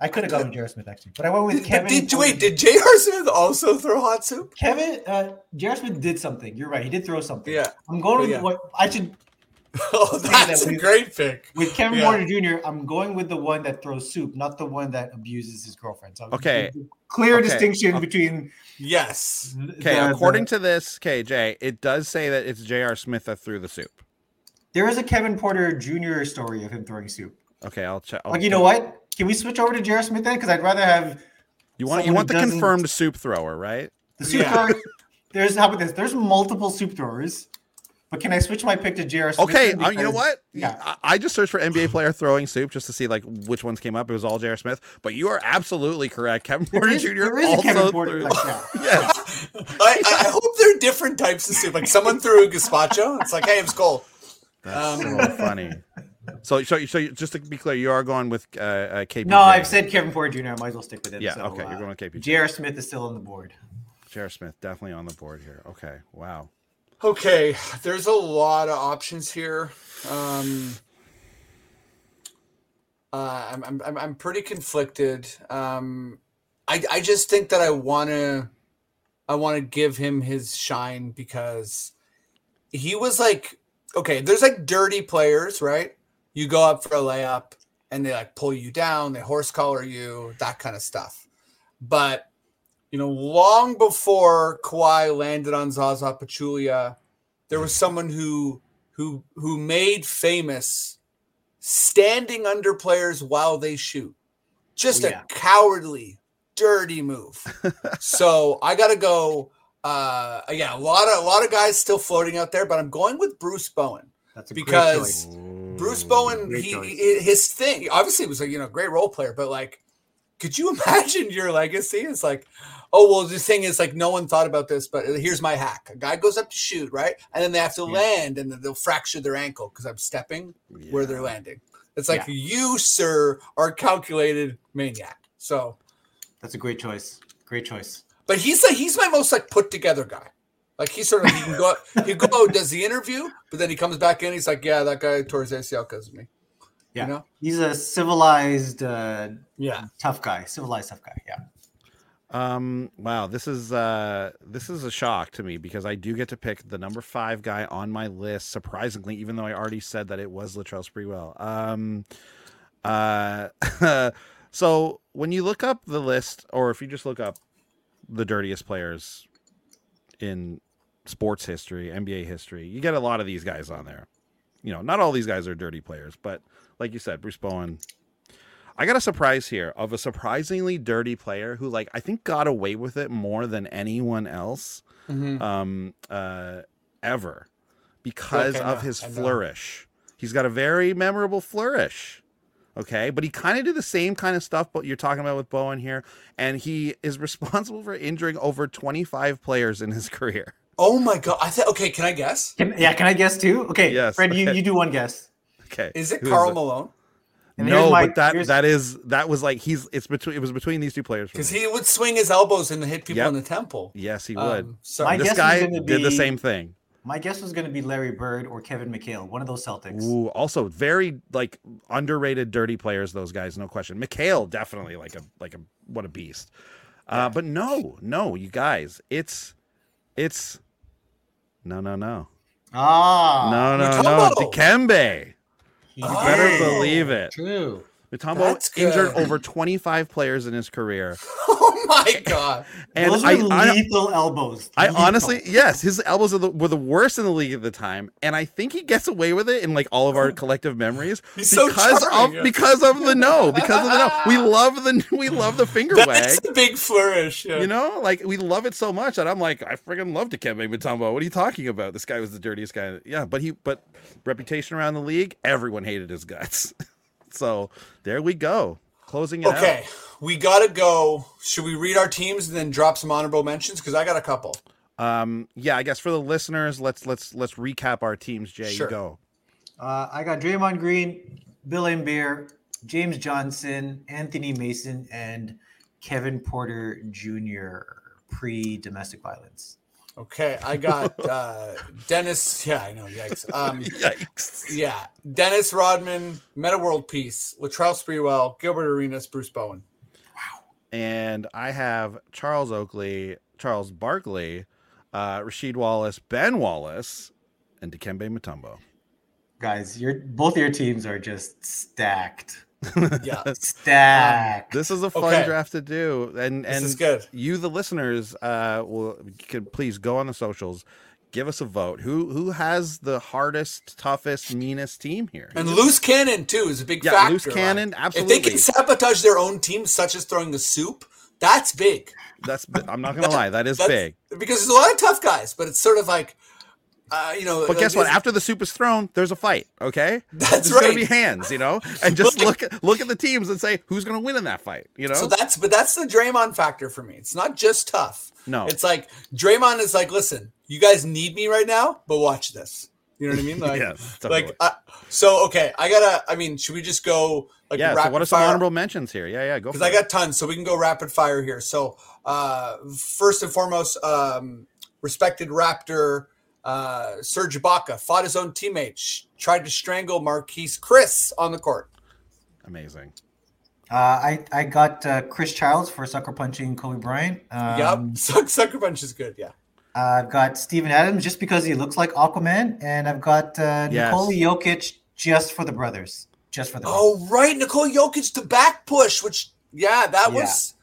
I could have gone with J.R. Smith actually, but I went with Kevin. did, Porter wait, did J.R. Smith also throw hot soup? Kevin uh, J.R. Smith did something? You're right. He did throw something. Yeah. I'm going with Yeah. what I should (laughs) Oh, that's that a great pick. with Kevin Yeah. Porter Jr. I'm going with the one that throws soup, not the one that abuses his girlfriend. So Okay. clear Okay. distinction Okay. between. Yes. Okay, according to this, KJ, it does say that it's J.R. Smith that threw the soup. there is a Kevin Porter Jr. story of him throwing soup. Okay, I'll check. Like you know what? Can we switch over to J.R. Smith then? Because I'd rather have You want you want the confirmed soup thrower, right? The soup Yeah. thrower. There's how about this? There's multiple soup throwers. But can I switch my pick to J.R. Smith? Okay, then? uh, you know what? Yeah. I, I just searched for NBA player throwing soup just to see like which ones came up. It was all J.R. Smith, but you are absolutely correct. Kevin Porter is- Jr. there is a also Kevin Porter. threw- Like, yeah. (laughs) yes. (laughs) I, I hope there are different types of soup. Like someone threw a gazpacho. It's like, hey, it's cold. That's Um, so funny. So, so, so just to be clear, you are going with uh, uh, KP. No, I've said Kevin Porter Jr. I might as well stick with it. Yeah, so, okay, you're uh, going with KP. J.R. Smith is still on the board. J.R. Smith definitely on the board here. Okay, wow. Okay, there's a lot of options here. Um, uh, I'm, I'm, I'm- pretty conflicted. Um, I, I just think that I want to, I want to give him his shine because he was like, okay, there's like dirty players, right? You go up for a layup and they like pull you down, they horse collar you, that kind of stuff. But you know, long before Kawhi landed on Zaza Pachulia, there was someone who who who made famous standing under players while they shoot. Just Oh, yeah. a cowardly, dirty move. (laughs) so I gotta go. Uh, yeah, a lot of a lot of guys still floating out there, but I'm going with Bruce Bowen. That's a Because-. Bruce Bowen, he, he- his thing obviously was a you know great role player, but like, could you (laughs) imagine your legacy? It's like, oh well, the thing is like no one thought about this, but here's my hack: a guy goes up to shoot, right, and then they have to Yeah. land, and then they'll fracture their ankle because I'm stepping where they're landing. It's like you, sir, are calculated maniac. So, That's a great choice. Great choice. but he's like he's my most like put together guy. Like he sort of he can go he go does the interview, but then he comes back in. He's like, yeah, that guy tore his ACL because of me. Yeah. You know? He's a civilized, uh, Yeah. tough guy. Civilized tough guy. Yeah. Um. Wow. This is uh. This is a shock to me because I do get to pick the number five guy on my list. Surprisingly, even though I already said that it was Latrell Sprewell. Um. Uh. (laughs) so when you look up the list, or if you just look up the dirtiest players in sports history, NBA history, you get a lot of these guys on there. You know, not all these guys are dirty players, but like you said, Bruce Bowen, I got a surprise here of a surprisingly dirty player who, like, I think got away with it more than anyone else Mhm. um, uh, ever because I of his flourish. He's got a very memorable flourish. Okay, but he kind of did the same kind of stuff, but you're talking about with Bowen here, and he is (laughs) responsible for injuring over 25 players in his (laughs) career. Oh my god! I thought. Okay, can I guess? Can, yeah. Can I guess too? Okay. Yes, Fred, you, okay. you do one guess. Okay, Is it who Karl it? Malone? And No, my- but that that is that was like he's it's between it was between these two players. Because he would swing his elbows and hit people Yep. in the temple. yes, he would. Um, sorry. My this guess guy gonna did the same thing. My guess was going to be Larry Bird or Kevin McHale, one of those Celtics. Ooh, also very like underrated dirty players. Those guys, no question. McHale definitely like a like a what a beast. Uh, but no, no, you guys, it's it's no, no, no, Ah, no, no, no, Mutombo! Dikembe. You Oh. better believe it. True. Mutombo injured over 25 players in his career, (laughs) Oh my god! and Those I, were I, lethal elbows. I Lethal. honestly, yes, his elbows are the, were the worst in the league at the time, and I think he gets away with it in like all of our (laughs) collective memories He's because charming. of because of the no, because of the no. We (laughs) love the we love the finger That's wag. a big flourish. Yeah. You know, like we love it so much that I'm like, I friggin' love Dikembe Mutombo. What are you talking about? This guy was the dirtiest guy. Yeah, but he, but reputation around the league, everyone hated his guts. So there we go, closing it Okay, out. we gotta go. Should we read our teams and then drop some honorable mentions? Because I got a couple. Um, yeah, I guess for the listeners, let's let's let's recap our teams. Jay, Sure. you go. Uh, I got Draymond Green, Bill Laimbeer, James Johnson, Anthony Mason, and Kevin Porter Jr. Pre domestic violence. Okay, I got (laughs) uh, Dennis. Yeah, I know. Yikes. Um, (laughs) Yikes. yeah, Dennis Rodman, Metta World Peace, Latrell Sprewell, Gilbert Arenas, Bruce Bowen. Wow. And I have Charles Oakley, Charles Barkley, uh, Rasheed Wallace, Ben Wallace, and Dikembe Mutombo. Guys, your both your teams are just stacked. Yeah, (laughs) Stacked. This is a fun Okay. draft to do, and This and is good. you, the listeners, uh, will could please go on the socials, give us a vote. Who who has the hardest, toughest, meanest team here? and loose cannon too is a big Yeah, factor. loose cannon, Absolutely. If they can sabotage their own team, such as throwing the soup, that's big. That's I'm not gonna lie, (laughs) That's- big. because there's a lot of tough guys, but it's sort of like uh, you know. But like guess what? After the soup is thrown, there's a fight. Okay, That's There's gonna be hands, you know, (laughs) and just look at look at the teams and say who's gonna win in that fight. You know, So that's but that's the Draymond factor for me. It's not just tough. No. it's like Draymond is like, listen, you guys need me right now, but watch this. You know what I mean? (laughs) Like, Yes, totally. like uh, so. Okay, I gotta. I mean, should we just go like yeah. So what are some fire? honorable mentions here? Yeah, yeah. Go because I got tons, so we can go rapid fire here. So, uh, first and foremost, um, respected Raptor uh, Serge Ibaka fought his own teammates, sh- tried to strangle Marquese Chriss on the court. amazing. Uh, I I got uh, Chris Childs for sucker punching Kobe Bryant. Um, yep, (laughs) Suck, sucker punch is good. Yeah, I've got Steven Adams just because he looks like Aquaman, and I've got uh, Yes. Nikola Jokic just for the brothers, just for the. brothers. Oh right, Nikola Jokic to back push, which yeah, that Yeah. was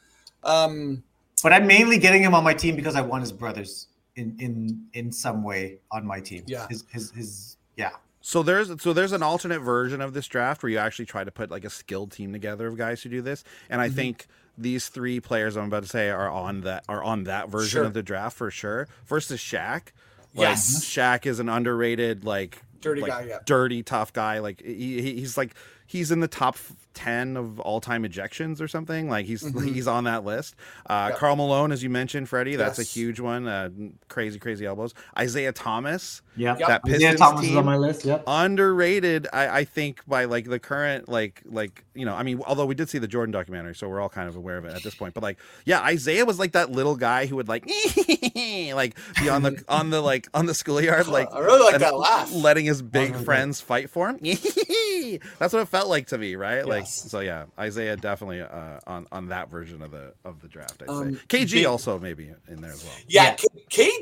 um But I'm mainly getting him on my team because I want his brothers in in in some way on my team. Yeah. his his, his yeah. So there's so there's an alternate version of this draft where you actually try to put like a skilled team together of guys who do this, and Mm-hmm. I think these three players I'm about to say are on that are on that version Sure. of the draft for sure. First is Shaq. Like, Yes. Shaq is an underrated like Dirty like, guy, yeah. dirty tough guy. Like he, he- he's like he's in the top ten of all time ejections or something. Like he's he's on that list. Uh, Mm-hmm. Karl Malone, as you mentioned, Freddie, that's Yes. a huge one. Uh, crazy crazy elbows. Isaiah Thomas. Yeah, Yep. That Isaiah Pistons Thomas is team on my list. Yep. underrated I, I think by like the current like like you know i mean although we did see the jordan documentary so we're all kind of aware of it at this point but like yeah isaiah was like that little guy who would like (laughs) like be on the (laughs) on the like on the schoolyard like I really like that laugh. letting his big really good. friends fight for him (laughs) that's what it felt like to me right like so yeah isaiah definitely uh on on that version of the of the draft i'd Um, say kg big- also maybe in there as well Yeah, Yeah. K-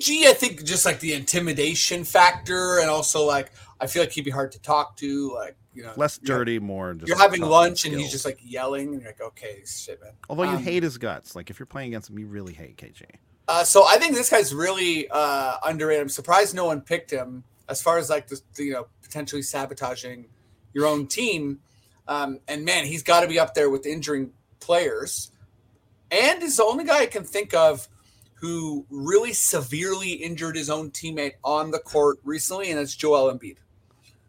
KG, I think just like the intimidation factor, and also like I feel like he'd be hard to talk to. Like you know, less dirty more just You're like having lunch and skills. he's just like yelling, and you're like, okay, shit, man. although you um, hate his guts like if you're playing against him you really hate kg Uh, so I think this guy's really uh, underrated. I'm surprised no one picked him as far as like the, the, you know potentially sabotaging your own team. Um, and man, he's got to be up there with injuring players. And is the only guy I can think of who really severely injured his own teammate on the court recently, and that's Joel Embiid.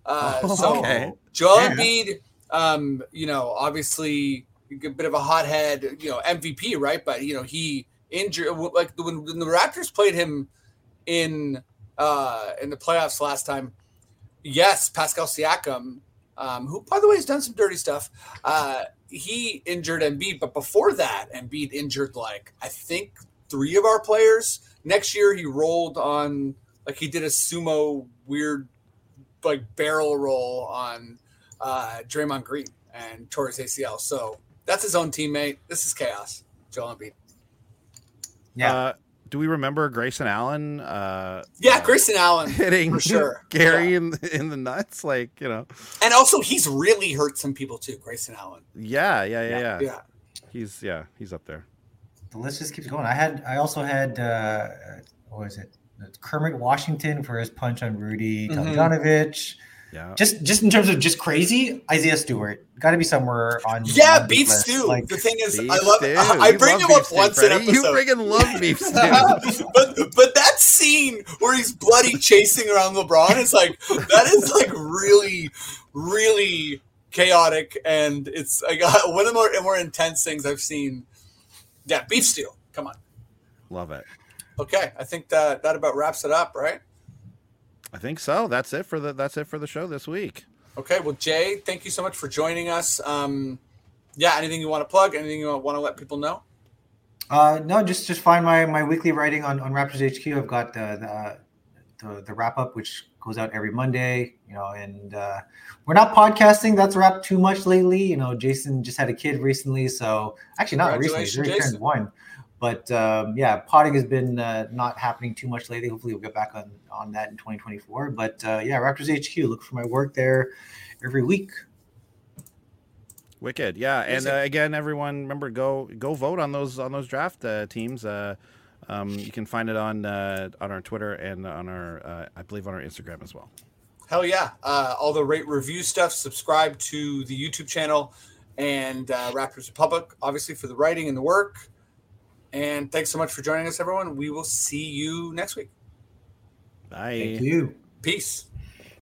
Uh, so Okay. Joel Yeah. Embiid, um, you know, obviously a bit of a hothead, you know, MVP, right? But you know, he injured like when, when the Raptors played him in uh in the playoffs last time. Yes, Pascal Siakam, um, who by the way has done some dirty stuff. Uh, he injured Embiid, but before that, Embiid injured like I think three of our players. Next year, he rolled on like he did a sumo weird like barrel roll on uh, Draymond Green and tore his ACL. So that's his own teammate. This is chaos. Joel Embiid. Yeah. Uh, do we remember Grayson Allen uh, Yeah, Grayson Allen hitting for (laughs) sure. Gary Yeah. in in the nuts? Like you know, and also he's really hurt some people too. Grayson Allen. yeah, yeah, yeah, yeah. Yeah. He's yeah, he's up there. The list just keeps going. I had I also had uh, what was it? Kermit Washington for his punch on Rudy. Tomjanovich. Yeah, Just just in terms of just crazy, Isaiah Stewart got to be somewhere on. Yeah, on beef list. stew. Like, the thing is, I love. stew. I, I You bring love him up stew, once an Freddie. You episode. friggin' love beef (laughs) stew. but but that scene where he's bloody chasing around LeBron is like that is like really really chaotic and it's like one of the more, more intense things I've seen. Yeah, beef stew. Come on. love it. Okay, I think that that about wraps it up, right? I think so. That's it for the that's it for the show this week. Okay, well, Jay, thank you so much for joining us. Um, yeah, anything you want to plug? Anything you want to let people know? Uh, no, just just find my my weekly writing on on Raptors HQ. I've got the the the, the wrap up, which goes out every Monday. You know, and uh, we're not podcasting. That's wrapped too much lately. You know, Jason just had a kid recently, so actually not recently. He's Congratulations, already Jason. turned one. But um, yeah, potting has been uh, not happening too much lately. Hopefully, we'll get back on on that in 2024. But uh, yeah, Raptors HQ. Look for my work there every week. Wicked, yeah. And uh, again, everyone, remember go go vote on those on those draft uh, teams. Uh, um, you can find it on uh, on our Twitter and on our uh, I believe on our Instagram as well. Hell yeah. Uh, all the rate review stuff, subscribe to the YouTube channel and uh, Raptors Republic, obviously, for the writing and the work. And thanks so much for joining us, everyone. We will see you next week. Bye. Thank you. Peace.